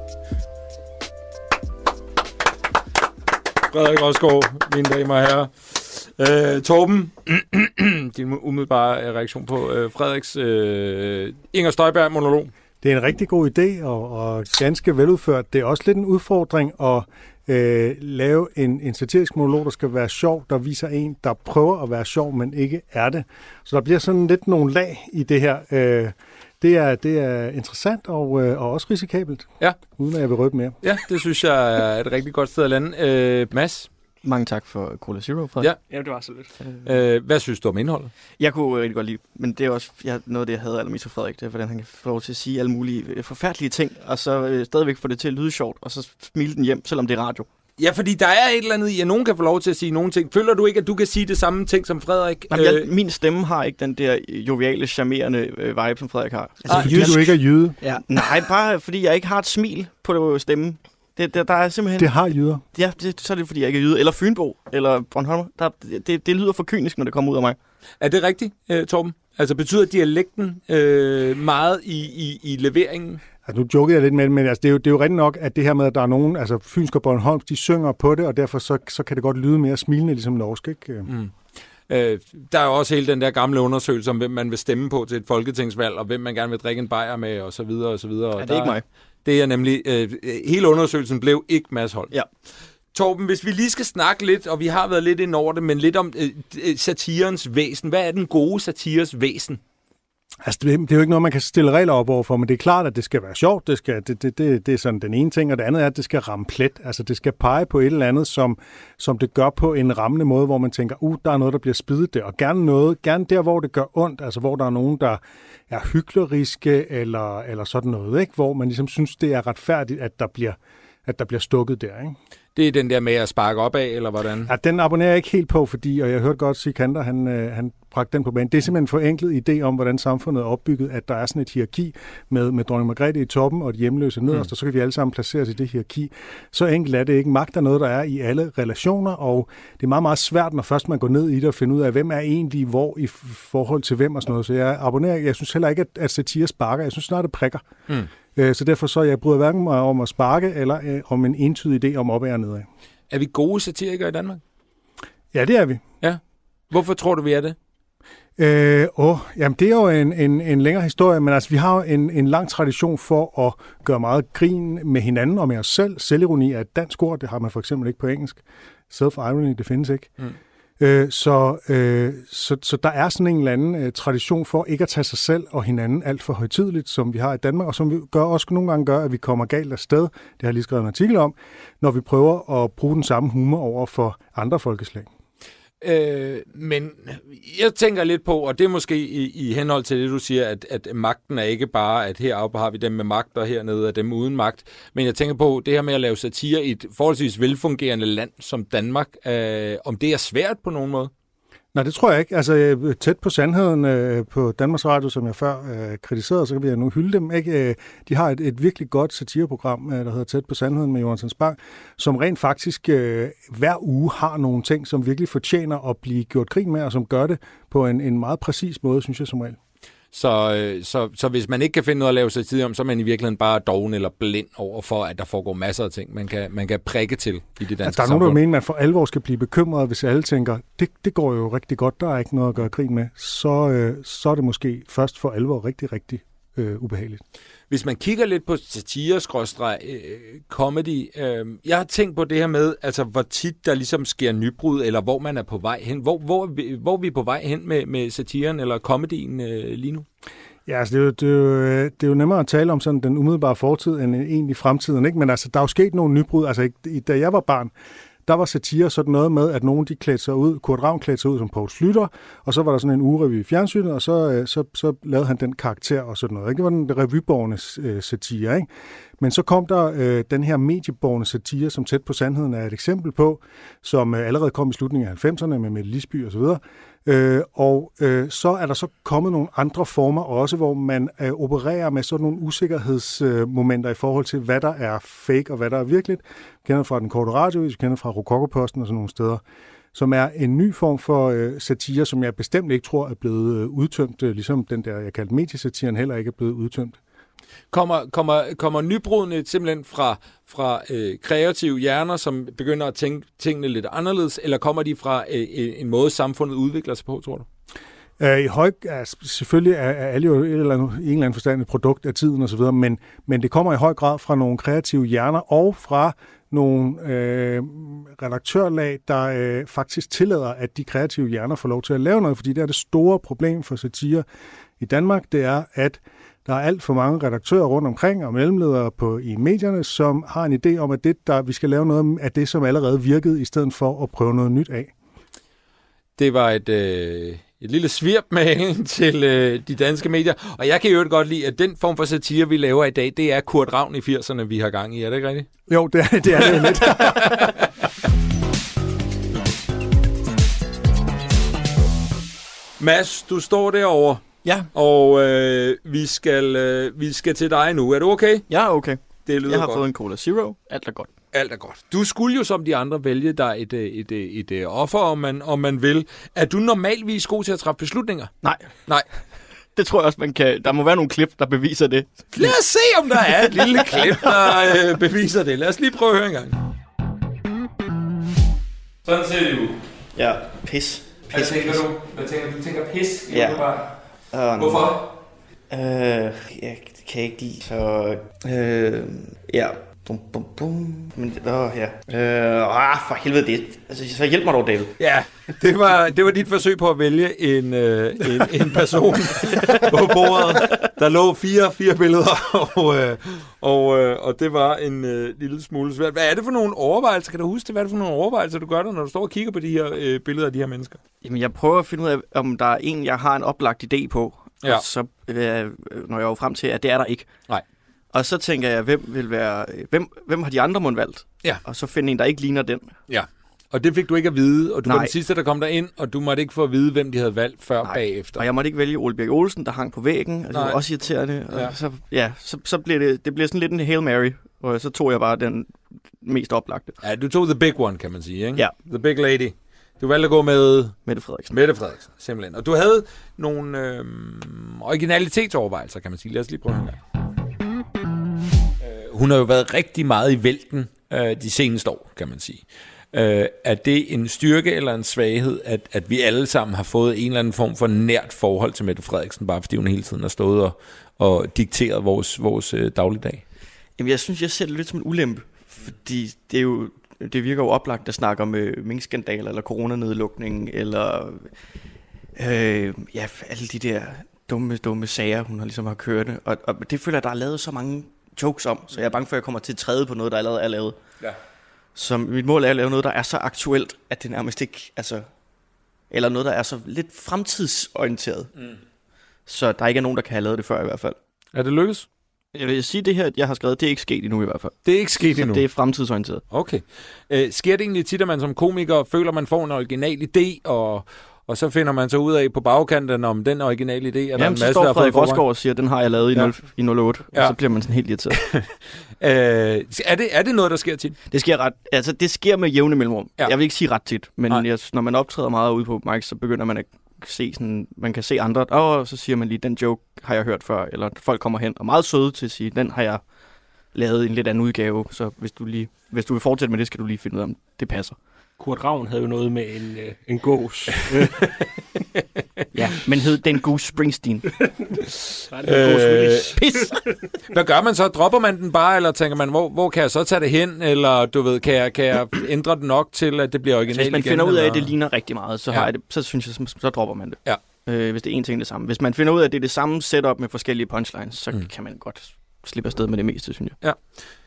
Frederik Rosgaard, mine damer og herrer. Øh, Torben, din umiddelbare reaktion på øh, Frederiks øh, Inger Støjberg monolog. Det er en rigtig god idé og, og ganske veludført. Det er også lidt en udfordring at øh, lave en, en satirisk monolog, der skal være sjov, der viser en, der prøver at være sjov, men ikke er det. Så der bliver sådan lidt nogle lag i det her. Øh, Det er, det er interessant og, øh, og også risikabelt, Ja. uden at jeg vil røbe mere. Ja, det synes jeg er et rigtig godt sted at lande. Øh, Mads, Mange tak for Cola Zero, Frederik. Ja. Ja, det var så lidt. øh, hvad synes du om indholdet? Jeg kunne rigtig godt lide, men det er også jeg, noget af det, jeg havde allermest for Frederik, det er, hvordan han kan få lov til at sige alle mulige øh, forfærdelige ting, og så øh, stadigvæk få det til at lyde sjovt, og så smile den hjem, selvom det er radio. Ja, fordi der er et eller andet i, at nogen kan få lov til at sige nogle ting. Føler du ikke, at du kan sige det samme ting som Frederik? Jamen, jeg, min stemme har ikke den der joviale, charmerende øh, vibe, som Frederik har. Altså, Fordi du ikke er jyde, Ja. Nej, bare fordi jeg ikke har et smil på stemmen. Det, der, der er simpelthen... det har jyder. Ja, det, så er det fordi, jeg ikke er jyde. Eller Fynbo, eller Bornholm. Der, det, det lyder for kynisk, når det kommer ud af mig. Er det rigtigt, øh, Torben? Altså betyder dialekten øh, meget i, i, i leveringen? Altså, nu jokede jeg lidt med det, men altså, det, er jo, det er jo rigtigt nok, at det her med, at der er nogen, altså Fynsk og Bornholm, de synger på det, og derfor så, så kan det godt lyde mere smilende, ligesom norsk, ikke? Mm. Øh, der er jo også hele den der gamle undersøgelse om, hvem man vil stemme på til et folketingsvalg, og hvem man gerne vil drikke en bajer med, og så videre, og så videre. Ja, det er ikke mig. Det er nemlig... Øh, hele undersøgelsen blev ikke Mads Holm. Ja. Torben, hvis vi lige skal snakke lidt, og vi har været lidt ind over det, men lidt om øh, øh, satirens væsen. Hvad er den gode satires væsen? Altså, det, det er jo ikke noget, man kan stille regler op overfor, men det er klart, at det skal være sjovt. Det, skal, det, det, det, det er sådan den ene ting, og det andet er, at det skal ramme plet. Altså, det skal pege på et eller andet, som, som det gør på en rammende måde, hvor man tænker, uh, der er noget, der bliver spidet der. Og gerne noget, gerne der, hvor det gør ondt, altså hvor der er nogen, der er hykleriske, eller, eller sådan noget, ikke? hvor man ligesom synes, det er retfærdigt, at der bliver, at der bliver stukket der. Ikke? Det er den der med at sparke op af, eller hvordan? Ja, den abonnerer jeg ikke helt på, fordi, og jeg hørte godt Sikander, han, øh, han bragte den på banen. Det er simpelthen en forenklet idé om, hvordan samfundet er opbygget, at der er sådan et hierarki med, med dronning Margrethe i toppen og de hjemløse nederst, mm. og så kan vi alle sammen placeres i det hierarki. Så enkelt er det ikke. Magt er noget, der er i alle relationer, og det er meget, meget svært, når først man går ned i det og finder ud af, hvem er egentlig hvor i forhold til hvem og sådan noget. Så jeg abonnerer. Jeg synes heller ikke, at, at satire sparker. Jeg synes snart, det prikker. Mm. Øh, Så derfor så jeg bryder hverken mig om at sparke, eller øh, om en entydig idé om op og nedad. Er vi gode satirikere i Danmark? Ja, det er vi. Hvorfor tror du, vi er det? Øh, åh, jamen det er jo en, en, en længere historie, men altså vi har jo en, en lang tradition for at gøre meget grin med hinanden og med os selv. Selvironi er et dansk ord, det har man for eksempel ikke på engelsk. Self-irony, det findes ikke. Mm. Øh, så, øh, så, så der er sådan en eller anden øh, tradition for ikke at tage sig selv og hinanden alt for højtidligt, som vi har i Danmark, og som vi gør, også nogle gange gør, at vi kommer galt af sted. Det har jeg lige skrevet en artikel om, når vi prøver at bruge den samme humor over for andre folkeslag. Øh, men jeg tænker lidt på, og det er måske i, i henhold til det, du siger, at, at magten er ikke bare, at heroppe har vi dem med magt, og hernede er dem uden magt. Men jeg tænker på det her med at lave satire i et forholdsvis velfungerende land som Danmark. Øh, om det er svært på nogen måde? Nej, det tror jeg ikke. Altså, øh, tæt på sandheden øh, på Danmarks Radio, som jeg før øh, kritiserede, så kan vi nu hylde dem. Ikke? Øh, de har et, et virkelig godt satireprogram, øh, der hedder Tæt på sandheden med Jonas Bang, som rent faktisk øh, hver uge har nogle ting, som virkelig fortjener at blive gjort grin med, og som gør det på en, en meget præcis måde, synes jeg som regel. Så, øh, så, så hvis man ikke kan finde noget at lave satire om, så er man i virkeligheden bare doven eller blind over for, at der foregår masser af ting, man kan, man kan prikke til i det danske Altså, der er nogen, der mener, at man for alvor skal blive bekymret, hvis alle tænker, det, det går jo rigtig godt, der er ikke noget at gøre grin med. Så, øh, så er det måske først for alvor rigtig, rigtig øh, ubehageligt. Hvis man kigger lidt på satire skråstreg, øh, comedy, øh, jeg har tænkt på det her med, altså hvor tit der ligesom sker nybrud, eller hvor man er på vej hen. Hvor, hvor, er vi- hvor er vi på vej hen med, med satiren eller comedien øh, lige nu? Ja, altså det er, jo, det, er jo, øh, det er jo nemmere at tale om sådan den umiddelbare fortid end egentlig fremtiden, ikke? Men altså, der er jo sket nogle nybrud. Altså, ikke- da jeg var barn, der var satire sådan noget med, at nogen de klædte sig ud, Kurt Ravn klædte sig ud som Poul Slytter, og så var der sådan en ugerevy i fjernsynet, og så, øh, så, så lavede han den karakter og sådan noget. Ikke? Det var den revyborgende øh, satire, ikke? Men så kom der øh, den her medieborgende satire, som tæt på sandheden er et eksempel på, som øh, allerede kom i slutningen af 90'erne med Mette Lisby og så videre. Øh, og øh, så er der så kommet nogle andre former også, hvor man øh, opererer med sådan nogle usikkerhedsmomenter øh, i forhold til, hvad der er fake og hvad der er virkeligt. Vi kender fra den korte radio, vi kender fra Rokokoposten og sådan nogle steder som er en ny form for øh, satire, som jeg bestemt ikke tror er blevet øh, udtømt, øh, ligesom den der, jeg kaldte mediesatiren, heller ikke er blevet udtømt. Kommer, kommer, kommer nybrudene simpelthen fra, fra øh, kreative hjerner, som begynder at tænke tingene lidt anderledes, eller kommer de fra øh, øh en måde, samfundet udvikler sig på, tror du? Øh, I høj, altså, selvfølgelig er, er alle jo et eller andet, i en eller anden forstand et produkt af tiden osv., men, men det kommer i høj grad fra nogle kreative hjerner og fra nogle øh, redaktørlag, der øh, faktisk tillader, at de kreative hjerner får lov til at lave noget, fordi det er det store problem for satire i Danmark, det er, at der er alt for mange redaktører rundt omkring og mellemledere på, i medierne, som har en idé om, at det, der, vi skal lave noget af det, som allerede virkede, i stedet for at prøve noget nyt af. Det var et, øh, et lille svirp med halen til øh, de danske medier. Og jeg kan jo godt lide, at den form for satire, vi laver i dag, det er Kurt Ravn i 80'erne, vi har gang i. Er det ikke rigtigt? Jo, det er det, er det jo lidt. Mads, du står derovre, Ja, og øh, vi, skal, øh, vi skal til dig nu. Er du okay? er okay. Det lyder Jeg har godt. fået en Cola Zero. Alt er godt. Alt er godt. Du skulle jo som de andre vælge dig et, øh, et, et, et, et offer, om man, om man vil. Er du normalvis god til at træffe beslutninger? Nej, Nej. det tror jeg også, man kan... Der må være nogle klip, der beviser det. Lad os se, om der er et lille klip, der øh, beviser det. Lad os lige prøve at høre en gang. Sådan ser det ud. Ja, pis. Hvad Pis, tænker pis. du? Hvad tænker du? Du tænker pis? Ja. Umiddelbart. Hvorfor? Øh, jeg kan ikke lide, så... Øh, ja. Bum, bum, bum. Men, åh, ja. Øh, ah, for helvede det. Altså, så hjælp mig dog, David. Ja, det var, det var dit forsøg på at vælge en, øh, en, en person på bordet. Der lå fire, fire billeder, og, øh, og, øh, og det var en øh, lille smule svært. Hvad er det for nogle overvejelser? Kan du huske det? Hvad er det for nogle overvejelser, du gør dig, når du står og kigger på de her øh, billeder af de her mennesker? Jamen, jeg prøver at finde ud af, om der er en, jeg har en oplagt idé på. Ja. Og så øh, når jeg jo frem til, at det er der ikke. Nej. Og så tænker jeg, hvem vil være... Hvem, hvem har de andre mund valgt? Ja. Og så finde en, der ikke ligner den. Ja. Og det fik du ikke at vide, og du var Nej. den sidste, der kom der ind, og du måtte ikke få at vide, hvem de havde valgt før Nej. bagefter. Og jeg måtte ikke vælge Ole Birk Olsen, der hang på væggen, og det Nej. var også irriterende. Og Ja. så, ja, så, så bliver det, det bliver sådan lidt en Hail Mary, og så tog jeg bare den mest oplagte, Ja, du tog the big one, kan man sige, ikke? Ja. The big lady. Du valgte at gå med Mette Frederiksen. Mette Frederiksen, simpelthen. Og du havde nogle øh, originalitetsovervejelser, kan man sige. Lad os lige prøve en gang. Hun har jo været rigtig meget i vælten øh, de seneste år, kan man sige. Øh, er det en styrke eller en svaghed, at, at vi alle sammen har fået en eller anden form for nært forhold til Mette Frederiksen, bare fordi hun hele tiden har stået og, og dikteret vores, vores øh, dagligdag? Jamen, jeg synes, jeg ser det lidt som en ulempe, fordi det er jo det virker jo oplagt at snakke om øh, minkskandaler, eller coronanedlukning, eller øh, ja, alle de der dumme, dumme sager, hun har ligesom har kørende. Og, og det føler jeg, der er lavet så mange jokes om, så jeg er bange for, at jeg kommer til at træde på noget, der allerede er lavet. Ja. Så mit mål er at lave noget, der er så aktuelt, at det nærmest ikke, altså, eller noget, der er så lidt fremtidsorienteret. Mm. Så der ikke er nogen, der kan have lavet det før i hvert fald. Er det lykkes? Jeg vil sige, det her, jeg har skrevet, det er ikke sket endnu i hvert fald. Det er ikke sket Så endnu. det er fremtidsorienteret. Okay. Øh, sker det egentlig tit, at man som komiker føler, at man får en original idé, og, og så finder man så ud af på bagkanten, om den originale idé er der en Jamen, masse, står der fået Frederik? Rosgaard og siger, den har jeg lavet i, Ja. 0, i 08, Ja. og så bliver man sådan helt irriteret. Øh, er, det, er det noget, der sker tit? det sker ret, altså det sker med jævne mellemrum. Ja. Jeg vil ikke sige ret tit, men Nej. jeg, når man optræder meget ude på mic, så begynder man at se sådan, man kan se andre, og så siger man lige, den joke har jeg hørt før, eller folk kommer hen og meget søde til at sige, den har jeg lavet en lidt anden udgave, så hvis du, lige, hvis du vil fortsætte med det, skal du lige finde ud af, om det passer. Kurt Ravn havde jo noget med en, øh, en gås. Ja, men hed den Goose Springsteen. Var det en gås Øh, Willis? Pis! Hvad gør man så? Dropper man den bare, eller tænker man, hvor, hvor kan jeg så tage det hen? Eller du ved, kan jeg, kan jeg ændre den nok til, at det bliver originalt Hvis man igen? finder ud af, eller? at det ligner rigtig meget, så, Ja. har jeg det, så synes jeg, så, så dropper man det. Ja. Øh, hvis det er en ting det samme. Hvis man finder ud af, at det er det samme setup med forskellige punchlines, så Mm. kan man godt slippe afsted med det meste, synes jeg.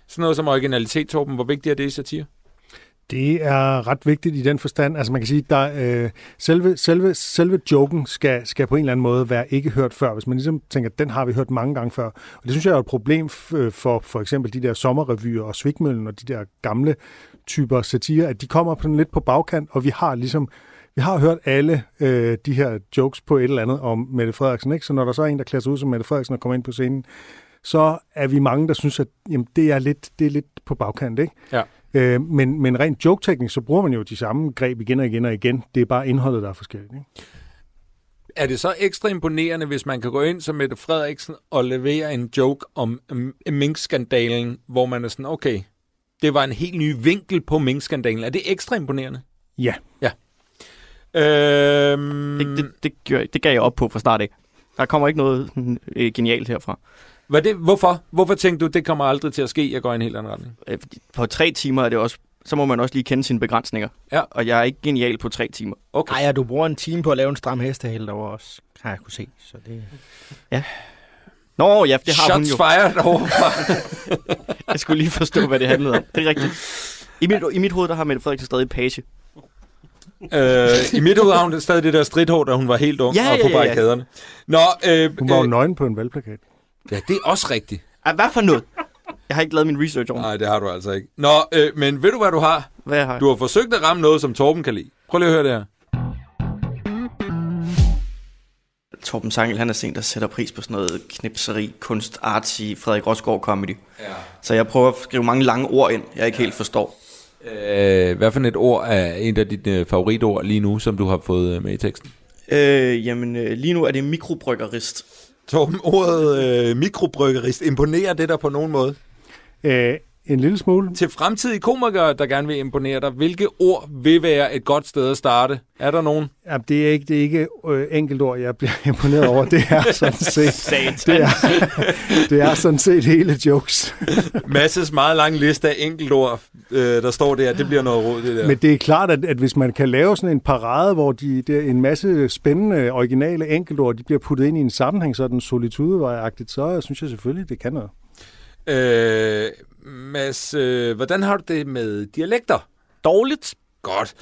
Sådan noget som originalitet, Torben. Hvor vigtigt er det i satire? Det er ret vigtigt i den forstand. Altså man kan sige, der øh, selve, selve, selve joken skal, skal på en eller anden måde være ikke hørt før. Hvis man ligesom tænker, den har vi hørt mange gange før. Og det synes jeg er et problem øh, for for eksempel de der sommerrevyer og Svigmøllen og de der gamle typer satire, at de kommer på den lidt på bagkant, og vi har ligesom vi har hørt alle øh, de her jokes på et eller andet om Mette Frederiksen, ikke? Så når der så er en, der klæder sig ud som Mette Frederiksen og kommer ind på scenen, så er vi mange, der synes, at jamen, det, er lidt, det er lidt på bagkant, ikke? Ja. Øh, men, men rent joke-teknisk, så bruger man jo de samme greb igen og igen og igen. Det er bare indholdet, der er forskelligt. Ikke? Er det så ekstra imponerende, hvis man kan gå ind som Mette Frederiksen og levere en joke om mm, minkskandalen, hvor man er sådan, okay, det var en helt ny vinkel på minkskandalen. Er det ekstra imponerende? Ja. Øhm, Det, det, det, gør, det gav jeg op på fra start af. Der kommer ikke noget øh, genialt herfra. Var det, hvorfor? Hvorfor tænkte du, det kommer aldrig til at ske, jeg går i en helt anden retning? Øh, På tre timer er det også, så må man også lige kende sine begrænsninger. Ja. Og jeg er ikke genial på tre timer. Okay. Ej, ja, du bruger en time på at lave en stram hestehæl derovre også, har jeg kunne se. Så det... Nå, ja, det har hun Shots jo. fired overfra. Jeg skulle lige forstå, hvad det handlede om. Det er rigtigt. I mit, I mit hoved, der har Mette Frederiksen stadig page. øh, I mit hoved har hun stadig det der stridthår, da hun var helt ung Ja, og på ja, ja, ja. barrikaderne. Nå, øh, Hun var jo øh, nøgen på en valgplakat. Ja, det er også rigtigt. Ej, hvad for noget? Jeg har ikke lavet min research over. Nej, det har du altså ikke. Nå, øh, men ved du, hvad du har? Hvad har jeg? Du har forsøgt at ramme noget, som Torben kan lide. Prøv lige at høre det her. Torben Sangel, han er sådan der sætter pris på sådan noget knipseri, kunst, artsy, Frederik Rosgaard comedy. Ja. Så jeg prøver at skrive mange lange ord ind, jeg ikke helt forstår. Øh, hvad for et ord er en af dine favoritord lige nu, som du har fået øh, med i teksten? Øh, jamen, øh, lige nu er det mikrobryggerist. Torben, ordet øh, mikrobryggerist, imponerer det der på nogen måde? Øh, en lille smule. Til fremtidige komikere, der gerne vil imponere dig, hvilke ord vil være et godt sted at starte? Er der nogen? Ja, det er ikke, det er ikke øh, enkelt ord, jeg bliver imponeret over. Det er sådan set, det er, det er sådan set hele jokes. Masses meget lang liste af enkeltord, øh, der står der. Det bliver noget råd, det der. Men det er klart, at, at hvis man kan lave sådan en parade, hvor de, der, en masse spændende, originale enkeltord, de bliver puttet ind i en sammenhæng, sådan solitudevejagtigt, så synes jeg selvfølgelig, det kan noget. Øh, Mads, øh, hvordan har du det med dialekter? Dårligt. Godt.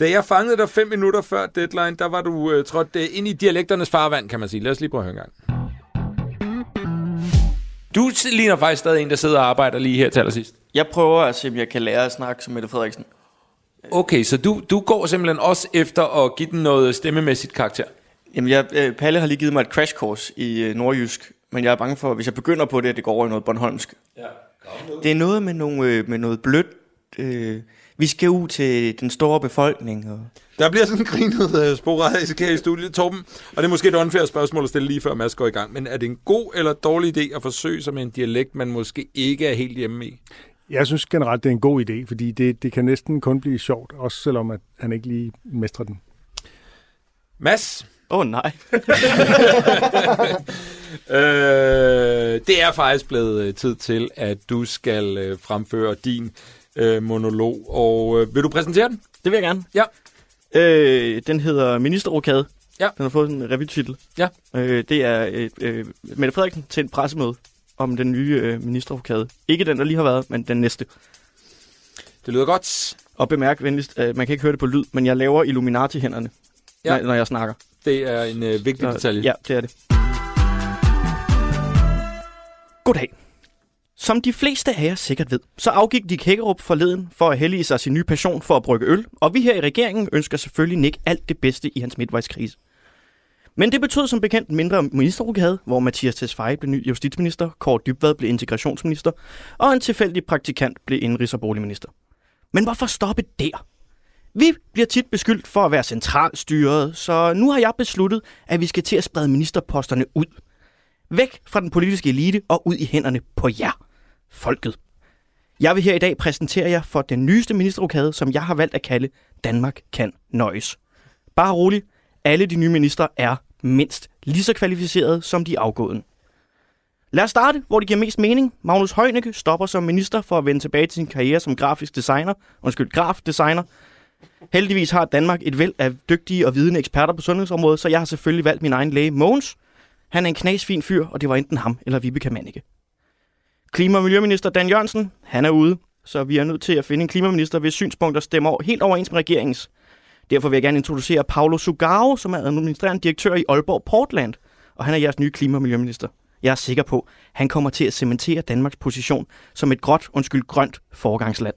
Da jeg fangede dig fem minutter før deadline, der var du øh, trådt øh, ind i dialekternes farvand, kan man sige. Lad os lige prøve at høre en gang. Du ligner faktisk stadig en, der sidder og arbejder lige her til allersidst. Jeg prøver at se, om jeg kan lære at snakke som Mette Frederiksen. Okay, så du, du går simpelthen også efter at give den noget stemmemæssigt karakter. Jamen, jeg, øh, Palle har lige givet mig et crash course i øh, nordjysk, men jeg er bange for, hvis jeg begynder på det, at det går over i noget Bornholmsk. Ja, Det er noget med, nogle, øh, med noget blødt. Øh, vi skal ud til den store befolkning. Og... Der bliver sådan grinet øh, sporadisk her i studiet, Torben. Og det er måske et unfair spørgsmål at stille lige før Mads går i gang. Men er det en god eller dårlig idé at forsøge sig med en dialekt, man måske ikke er helt hjemme i? Jeg synes generelt, det er en god idé, fordi det, det kan næsten kun blive sjovt, også selvom at han ikke lige mestrer den. Mads, Åh oh, nej. øh, det er faktisk blevet øh, tid til, at du skal øh, fremføre din øh, monolog. Og øh, vil du præsentere den? Det vil jeg gerne. Ja. Øh, den hedder Ministerrokade. Ja. Den har fået en revytitel. Ja. Øh, det er øh, øh, Mette Frederiksen til et pressemøde om den nye øh, ministerrokade. Ikke den, der lige har været, men den næste. Det lyder godt. Og bemærk venligst, øh, man kan ikke høre det på lyd, men jeg laver Illuminati-hænderne, Ja. ja. når, når jeg snakker. Det er en øh, vigtig detalje. Ja, det er det. Goddag. Som de fleste af jer sikkert ved, så afgik Dick Hækkerup forleden for at hellige sig sin nye passion for at brygge øl, og vi her i regeringen ønsker selvfølgelig Nick alt det bedste i hans midtvejskrise. Men det betød som bekendt en mindre ministerrokade, hvor Mathias Tesfaye blev ny justitsminister, Kåre Dybvad blev integrationsminister, og en tilfældig praktikant blev indrigs- og boligminister. Men hvorfor stoppe der? Vi bliver tit beskyldt for at være centralstyret, så nu har jeg besluttet, at vi skal til at sprede ministerposterne ud. Væk fra den politiske elite og ud i hænderne på jer, folket. Jeg vil her i dag præsentere jer for den nyeste ministerrokade, som jeg har valgt at kalde Danmark kan nøjes. Bare rolig, alle de nye ministre er mindst lige så kvalificerede som de afgåede. Lad os starte, hvor det giver mest mening. Magnus Heunicke stopper som minister for at vende tilbage til sin karriere som grafisk designer. Undskyld, grafdesigner. Heldigvis har Danmark et væld af dygtige og vidende eksperter på sundhedsområdet, så jeg har selvfølgelig valgt min egen læge, Mogens. Han er en knasfin fyr, og det var enten ham eller Vibeke Mannicke. Klima- og Miljøminister Dan Jørgensen, han er ude, så vi er nødt til at finde en klimaminister, hvis synspunkter stemmer over, helt overens med regeringens. Derfor vil jeg gerne introducere Paolo Sugaro, som er administrerende direktør i Aalborg Portland, og han er jeres nye klima- og miljøminister. Jeg er sikker på, han kommer til at cementere Danmarks position som et gråt, undskyld, grønt foregangsland.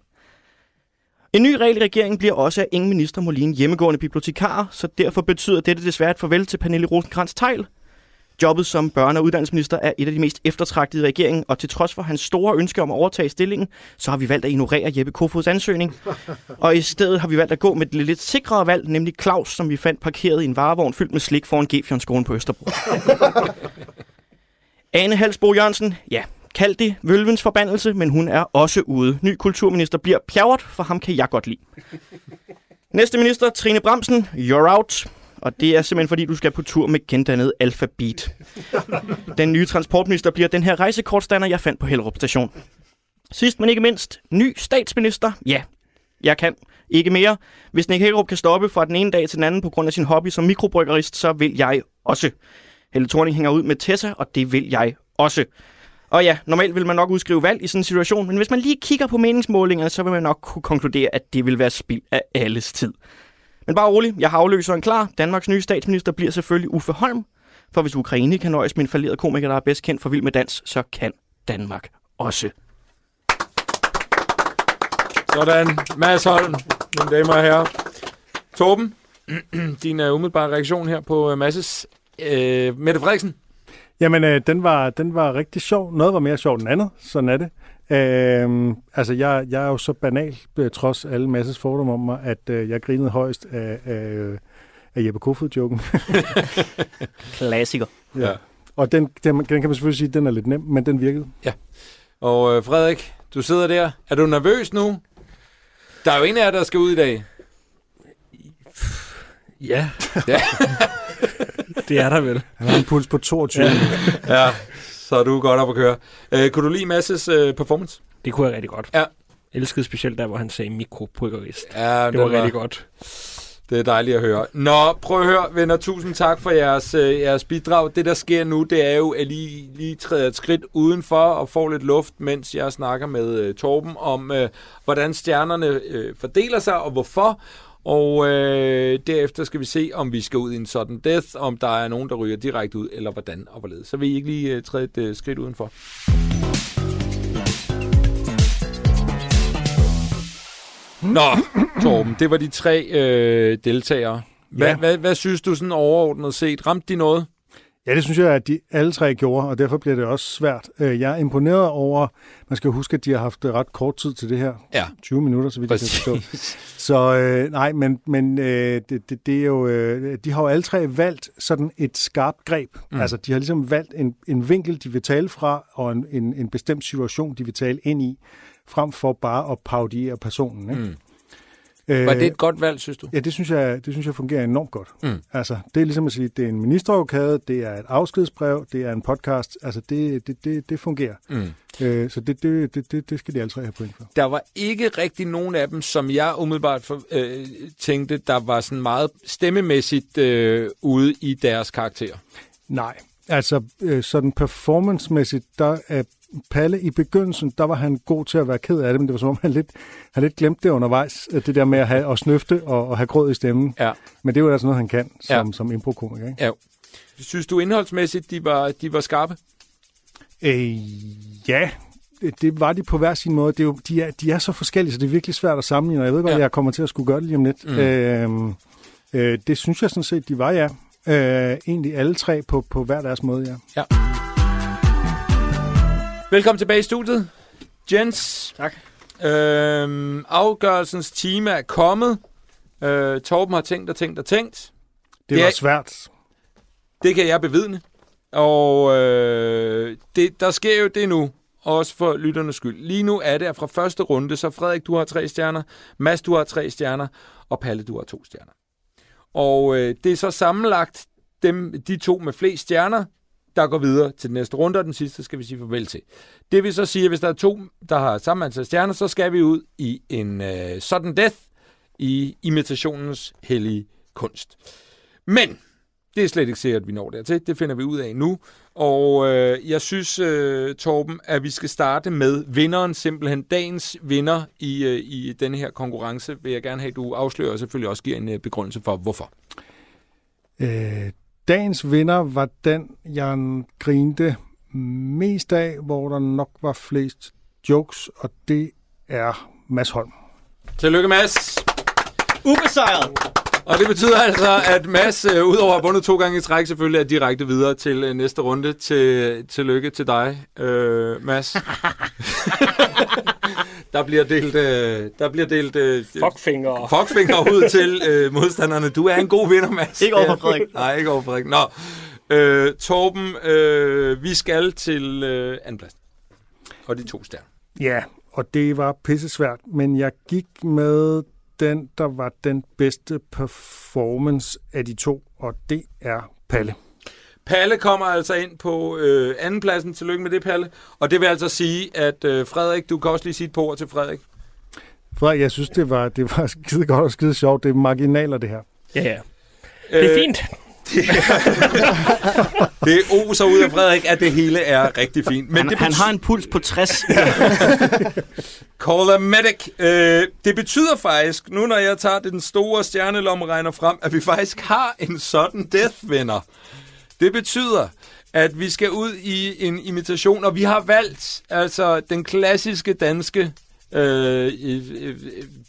En ny regel i regeringen bliver også, at ingen minister må ligne hjemmegående bibliotekarer, så derfor betyder dette desværre et farvel til Pernille rosenkrantz teil Jobbet som børne- og uddannelsesminister er et af de mest eftertragtede i regeringen, og til trods for hans store ønske om at overtage stillingen, så har vi valgt at ignorere Jeppe Kofods ansøgning. Og i stedet har vi valgt at gå med det lidt sikrere valg, nemlig Claus, som vi fandt parkeret i en varevogn fyldt med slik foran Gefjernskolen på Østerbro. Ane Halsbo Jørgensen, ja, kald det vølvens forbandelse, men hun er også ude. Ny kulturminister bliver pjavret, for ham kan jeg godt lide. Næste minister, Trine Bramsen, you're out. Og det er simpelthen fordi, du skal på tur med gendannet alfabet. Den nye transportminister bliver den her rejsekortstander, jeg fandt på Hellerup station. Sidst men ikke mindst, ny statsminister. Ja, jeg kan ikke mere. Hvis Nick Hækkerup kan stoppe fra den ene dag til den anden på grund af sin hobby som mikrobryggerist, så vil jeg også. Helle Thorning hænger ud med Tessa, og det vil jeg også. Og ja, normalt vil man nok udskrive valg i sådan en situation, men hvis man lige kigger på meningsmålingerne, så vil man nok kunne konkludere, at det vil være spild af alles tid. Men bare rolig, jeg har afløseren klar. Danmarks nye statsminister bliver selvfølgelig Uffe Holm. For hvis Ukraine kan nøjes med en falderet komiker, der er bedst kendt for Vild med Dans, så kan Danmark også. Sådan, Mads Holm, mine damer og herrer. Torben, din uh, umiddelbare reaktion her på uh, Masses uh, Mette Frederiksen. Jamen, øh, den, var, den var rigtig sjov. Noget var mere sjovt end andet. Sådan er det. Øh, altså, jeg, jeg er jo så banal, øh, trods alle masses fordomme om mig, at øh, jeg grinede højst af, af, af Jeppe Kofod-joken. Klassiker. ja. Og den, den, den kan man selvfølgelig sige, at den er lidt nem, men den virkede. Og uh, Frederik, du sidder der. Er du nervøs nu? Der er jo en af jer, der skal ud i dag. Ja, Ja. det er der vel. Han har en puls på 22. Ja. ja, så er du godt op at køre. Uh, kunne du lide Masses uh, performance? Det kunne jeg rigtig godt. Ja. Jeg elskede specielt der, hvor han sagde mikrobryggerist. Ja, Det var rigtig godt. Det er dejligt at høre. Nå, prøv at høre, venner. Tusind tak for jeres, øh, jeres bidrag. Det, der sker nu, det er jo, at lige, lige træder et skridt udenfor og får lidt luft, mens jeg snakker med øh, Torben om, øh, hvordan stjernerne øh, fordeler sig og hvorfor. Og øh, derefter skal vi se, om vi skal ud i en sådan death, om der er nogen, der ryger direkte ud, eller hvordan og hvorledes. Så vil I ikke lige øh, træde et øh, skridt udenfor. Nå, Torben, det var de tre øh, deltagere. Hvad, Ja. hvad, hvad synes du sådan overordnet set? Ramte de noget? Ja, det synes jeg, at de alle tre gjorde, og derfor bliver det også svært. Øh, Jeg er imponeret over, man skal huske, at de har haft øh, ret kort tid til det her. Ja. 20 minutter, så vidt jeg kan forstå. Så øh, nej, men, men øh, det, det, det er jo, øh, de har jo alle tre valgt sådan et skarpt greb. Mm. Altså, de har ligesom valgt en, en vinkel, de vil tale fra, og en, en, en bestemt situation, de vil tale ind i, frem for bare at parodiere personen. Ikke? Mm. Øh, Var det et godt valg, synes du? Ja, det synes jeg, det synes jeg fungerer enormt godt. Mm. Altså, det er ligesom at sige, det er en ministerrokade, det er et afskedsbrev, det er en podcast. Altså, det, det, det, det fungerer. Mm. Øh, så det, det, det, det, det skal de alle tre have point for. Der var ikke rigtig nogen af dem, som jeg umiddelbart for, øh, tænkte, der var sådan meget stemmemæssigt øh, ude i deres karakter. Nej, altså øh, sådan performancemæssigt, der er Palle i begyndelsen, der var han god til at være ked af det, men det var som om, han lidt, han lidt glemte det undervejs, øh, det der med at, have, at snøfte og, og have grød i stemmen. Ja. Men det er jo altså noget, han kan som, Ja. som improkomiker. Ikke? ja. Synes du indholdsmæssigt, de var, de var skarpe? Øh, ja, det, var de på hver sin måde. Det er jo, de, er, de er så forskellige, så det er virkelig svært at sammenligne, og jeg ved godt, Ja. at jeg kommer til at skulle gøre det lige om lidt. Mm. Øh, øh, det synes jeg sådan set, de var, ja. Øh, egentlig alle tre på, på hver deres måde, ja. Velkommen tilbage i studiet. Jens. Tak. Øhm, afgørelsens time er kommet. Øh, Torben har tænkt og tænkt og tænkt. Det, Det var er- svært. Det kan jeg bevidne. Og øh, det, der sker jo det nu, også for lytternes skyld. Lige nu er det fra første runde, så Frederik, du har tre stjerner, Mads, du har tre stjerner, og Palle, du har to stjerner. Og øh, det er så sammenlagt dem, de to med flest stjerner, der går videre til den næste runde, og den sidste skal vi sige farvel til. Det vil så sige, at hvis der er to, der har samme antal stjerner, så skal vi ud i en øh, sudden death i imitationens hellige kunst. Men det er slet ikke sikkert, at vi når dertil. Det finder vi ud af nu. Og øh, jeg synes, øh, Torben, at vi skal starte med vinderen, simpelthen dagens vinder i, øh, i denne her konkurrence. Vil jeg gerne have, at du afslører og selvfølgelig også giver en øh, begrundelse for, hvorfor. Øh, dagens vinder var den, jeg grinte mest af, hvor der nok var flest jokes, og det er Mads Holm. Tillykke, Mads! Ubesejret! Og det betyder altså, at Mads, øh, udover at have vundet to gange i træk, selvfølgelig er direkte videre til øh, næste runde. Til, tillykke til dig, øh, Mads. der bliver delt, øh, der bliver delt øh, Fuckfinger. fuckfinger ud til øh, modstanderne. Du er en god vinder, Mads. Ikke over for Frederik. Nej, ikke over for Frederik. Nå, øh, Torben, øh, vi skal til øh, andenpladsen. Og de to stjerner. Ja, og det var pissesvært, men jeg gik med den, der var den bedste performance af de to, og det er Palle. Palle kommer altså ind på øh, andenpladsen. Tillykke med det, Palle. Og det vil altså sige, at øh, Frederik, du kan også lige sige et par ord til Frederik. Frederik, jeg synes, det var, det var skide godt og skide sjovt. Det er marginaler, det her. Ja, ja. Det er Øh, fint. Det oser ud af Frederik, at det hele er rigtig fint. Men han, det han betyder- har en puls på 60. Call a medic. Øh, det betyder faktisk, nu når jeg tager den store stjernelommeregner frem, at vi faktisk har en sådan death-vinder. Det betyder, at vi skal ud i en imitation, og vi har valgt altså den klassiske danske øh, øh, øh,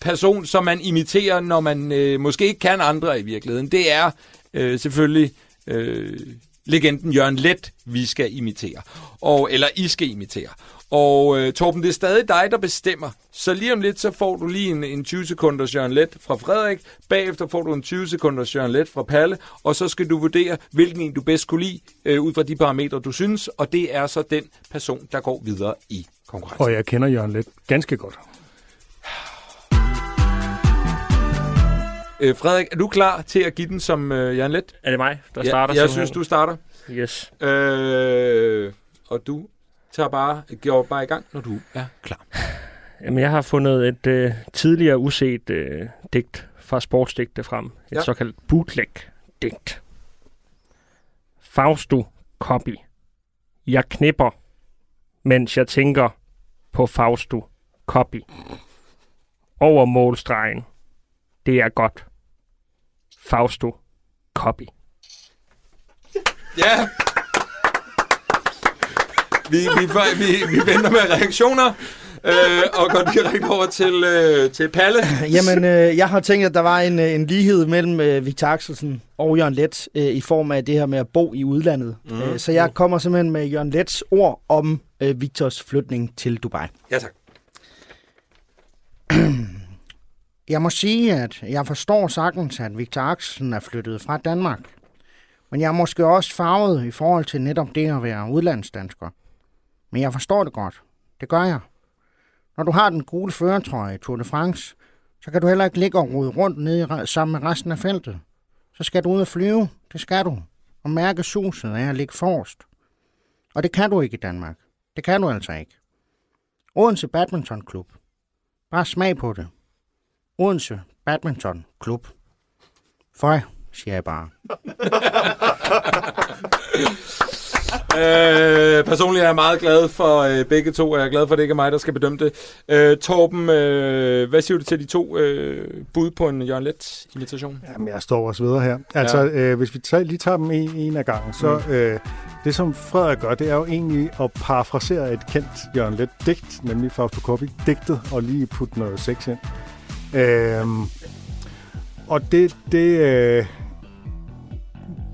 person, som man imiterer, når man øh, måske ikke kan andre i virkeligheden. Det er øh, selvfølgelig øh, legenden Jørgen Let, vi skal imitere. Og, eller I skal imitere. Og øh, Torben, det er stadig dig, der bestemmer. Så lige om lidt, så får du lige en, en 20 sekunders Jørgen Let fra Frederik. Bagefter får du en 20 sekunders Jørgen Let fra Palle. Og så skal du vurdere, hvilken en du bedst kunne lide, øh, ud fra de parametre, du synes. Og det er så den person, der går videre i konkurrencen. Og jeg kender Jørgen Let ganske godt. Øh, Frederik, er du klar til at give den som øh, Jørgen Let? Er det mig, der Ja, starter? jeg simpelthen? synes, du starter. Yes. Øh, og du tager bare, går bare i gang, når du er klar. Jamen, jeg har fundet et øh, tidligere uset øh, digt fra sportsdigte frem. Et ja. såkaldt bootleg-digt. Fausto Copy. Jeg knipper, mens jeg tænker på Fausto Copy. Over målstregen. Det er godt. Fausto Copy. Ja! Vi, vi, vi, vi venter med reaktioner, øh, og går direkte over til, øh, til Palle. Jamen, øh, jeg har tænkt, at der var en, øh, en lighed mellem øh, Victor Axelsen og Jørgen Let øh, i form af det her med at bo i udlandet. Mm. Øh, så jeg kommer simpelthen med Jørgen Lets ord om øh, Victors flytning til Dubai. Ja, tak. Jeg må sige, at jeg forstår sagtens, at Victor Axelsen er flyttet fra Danmark. Men jeg er måske også farvet i forhold til netop det at være udlandsdansker. Men jeg forstår det godt. Det gør jeg. Når du har den gule føretrøje i Tour de France, så kan du heller ikke ligge og rode rundt nede i sammen med resten af feltet. Så skal du ud og flyve. Det skal du. Og mærke suset af at ligge forrest. Og det kan du ikke i Danmark. Det kan du altså ikke. Odense Badminton Klub. Bare smag på det. Odense Badminton Klub. Føj, siger jeg bare. Øh, personligt er jeg meget glad for øh, begge to, og jeg er glad for, at det ikke er mig, der skal bedømme det. Øh, Torben, øh, hvad siger du til de to øh, bud på en Jørgen Let imitation? Jamen, jeg står også videre her. Altså, ja. øh, hvis vi tager, lige tager dem en, en af gangen, så mm. øh, det, som Frederik gør, det er jo egentlig at parafrasere et kendt Jørgen Let digt, nemlig Fausto Coppi, digtet, og lige putte noget sex ind. Øh, og det, det, øh,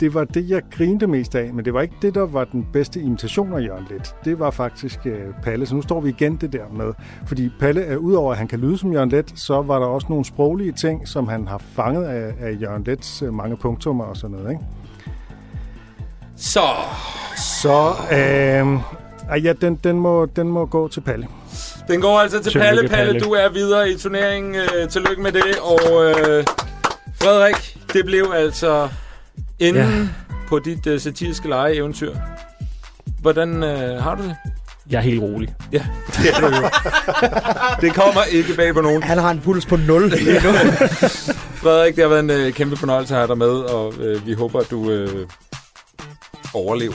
det var det, jeg grinte mest af, men det var ikke det, der var den bedste imitation af Jørgen Let. Det var faktisk øh, Palle, så nu står vi igen det der med. Fordi Palle, er udover at han kan lyde som Jørgen Let, så var der også nogle sproglige ting, som han har fanget af, af Jørgen Lets øh, mange punktummer og sådan noget. Ikke? Så, Så øh, ja, den, den, må, den må gå til Palle. Den går altså til Palle. Palle, Palle. du er videre i turneringen. Øh, tillykke med det. Og øh, Frederik, det blev altså enden ja. på dit øh, satiriske leje-eventyr. Hvordan øh, har du det? Jeg er helt rolig. Ja, det er du jo. det kommer ikke bag på nogen. Han har en puls på 0. Frederik, det har været en øh, kæmpe fornøjelse at have dig med, og øh, vi håber, at du øh, overlever.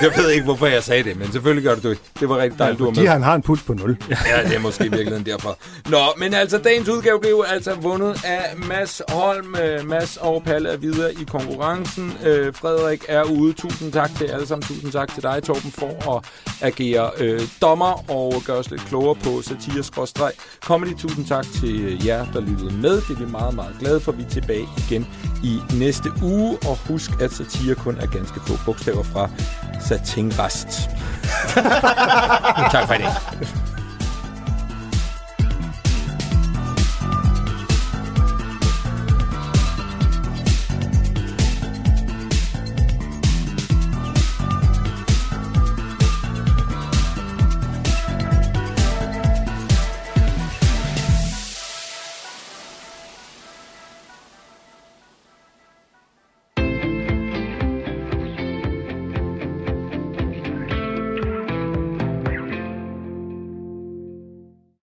Jeg ved ikke, hvorfor jeg sagde det, men selvfølgelig gør du det. Det var rigtig dejligt, du var med. Han har en puls på 0. Ja, det er måske i virkeligheden derfor. Nå, men altså, dagens udgave blev altså vundet af Mads Holm. Øh, Mads og Palle er videre i konkurrencen. Øh, Frederik er ude. Tusind tak til alle sammen. Tusind tak til dig, Torben, for at agere øh, dommer og gøre os lidt klogere på satire comedy. Tusind tak til jer, der lyttede med. Det er vi meget, meget glade for. Vi er tilbage igen i næste uge. Og husk, at satire kun er ganske få bogstaver fra satinrest. tak for i dag.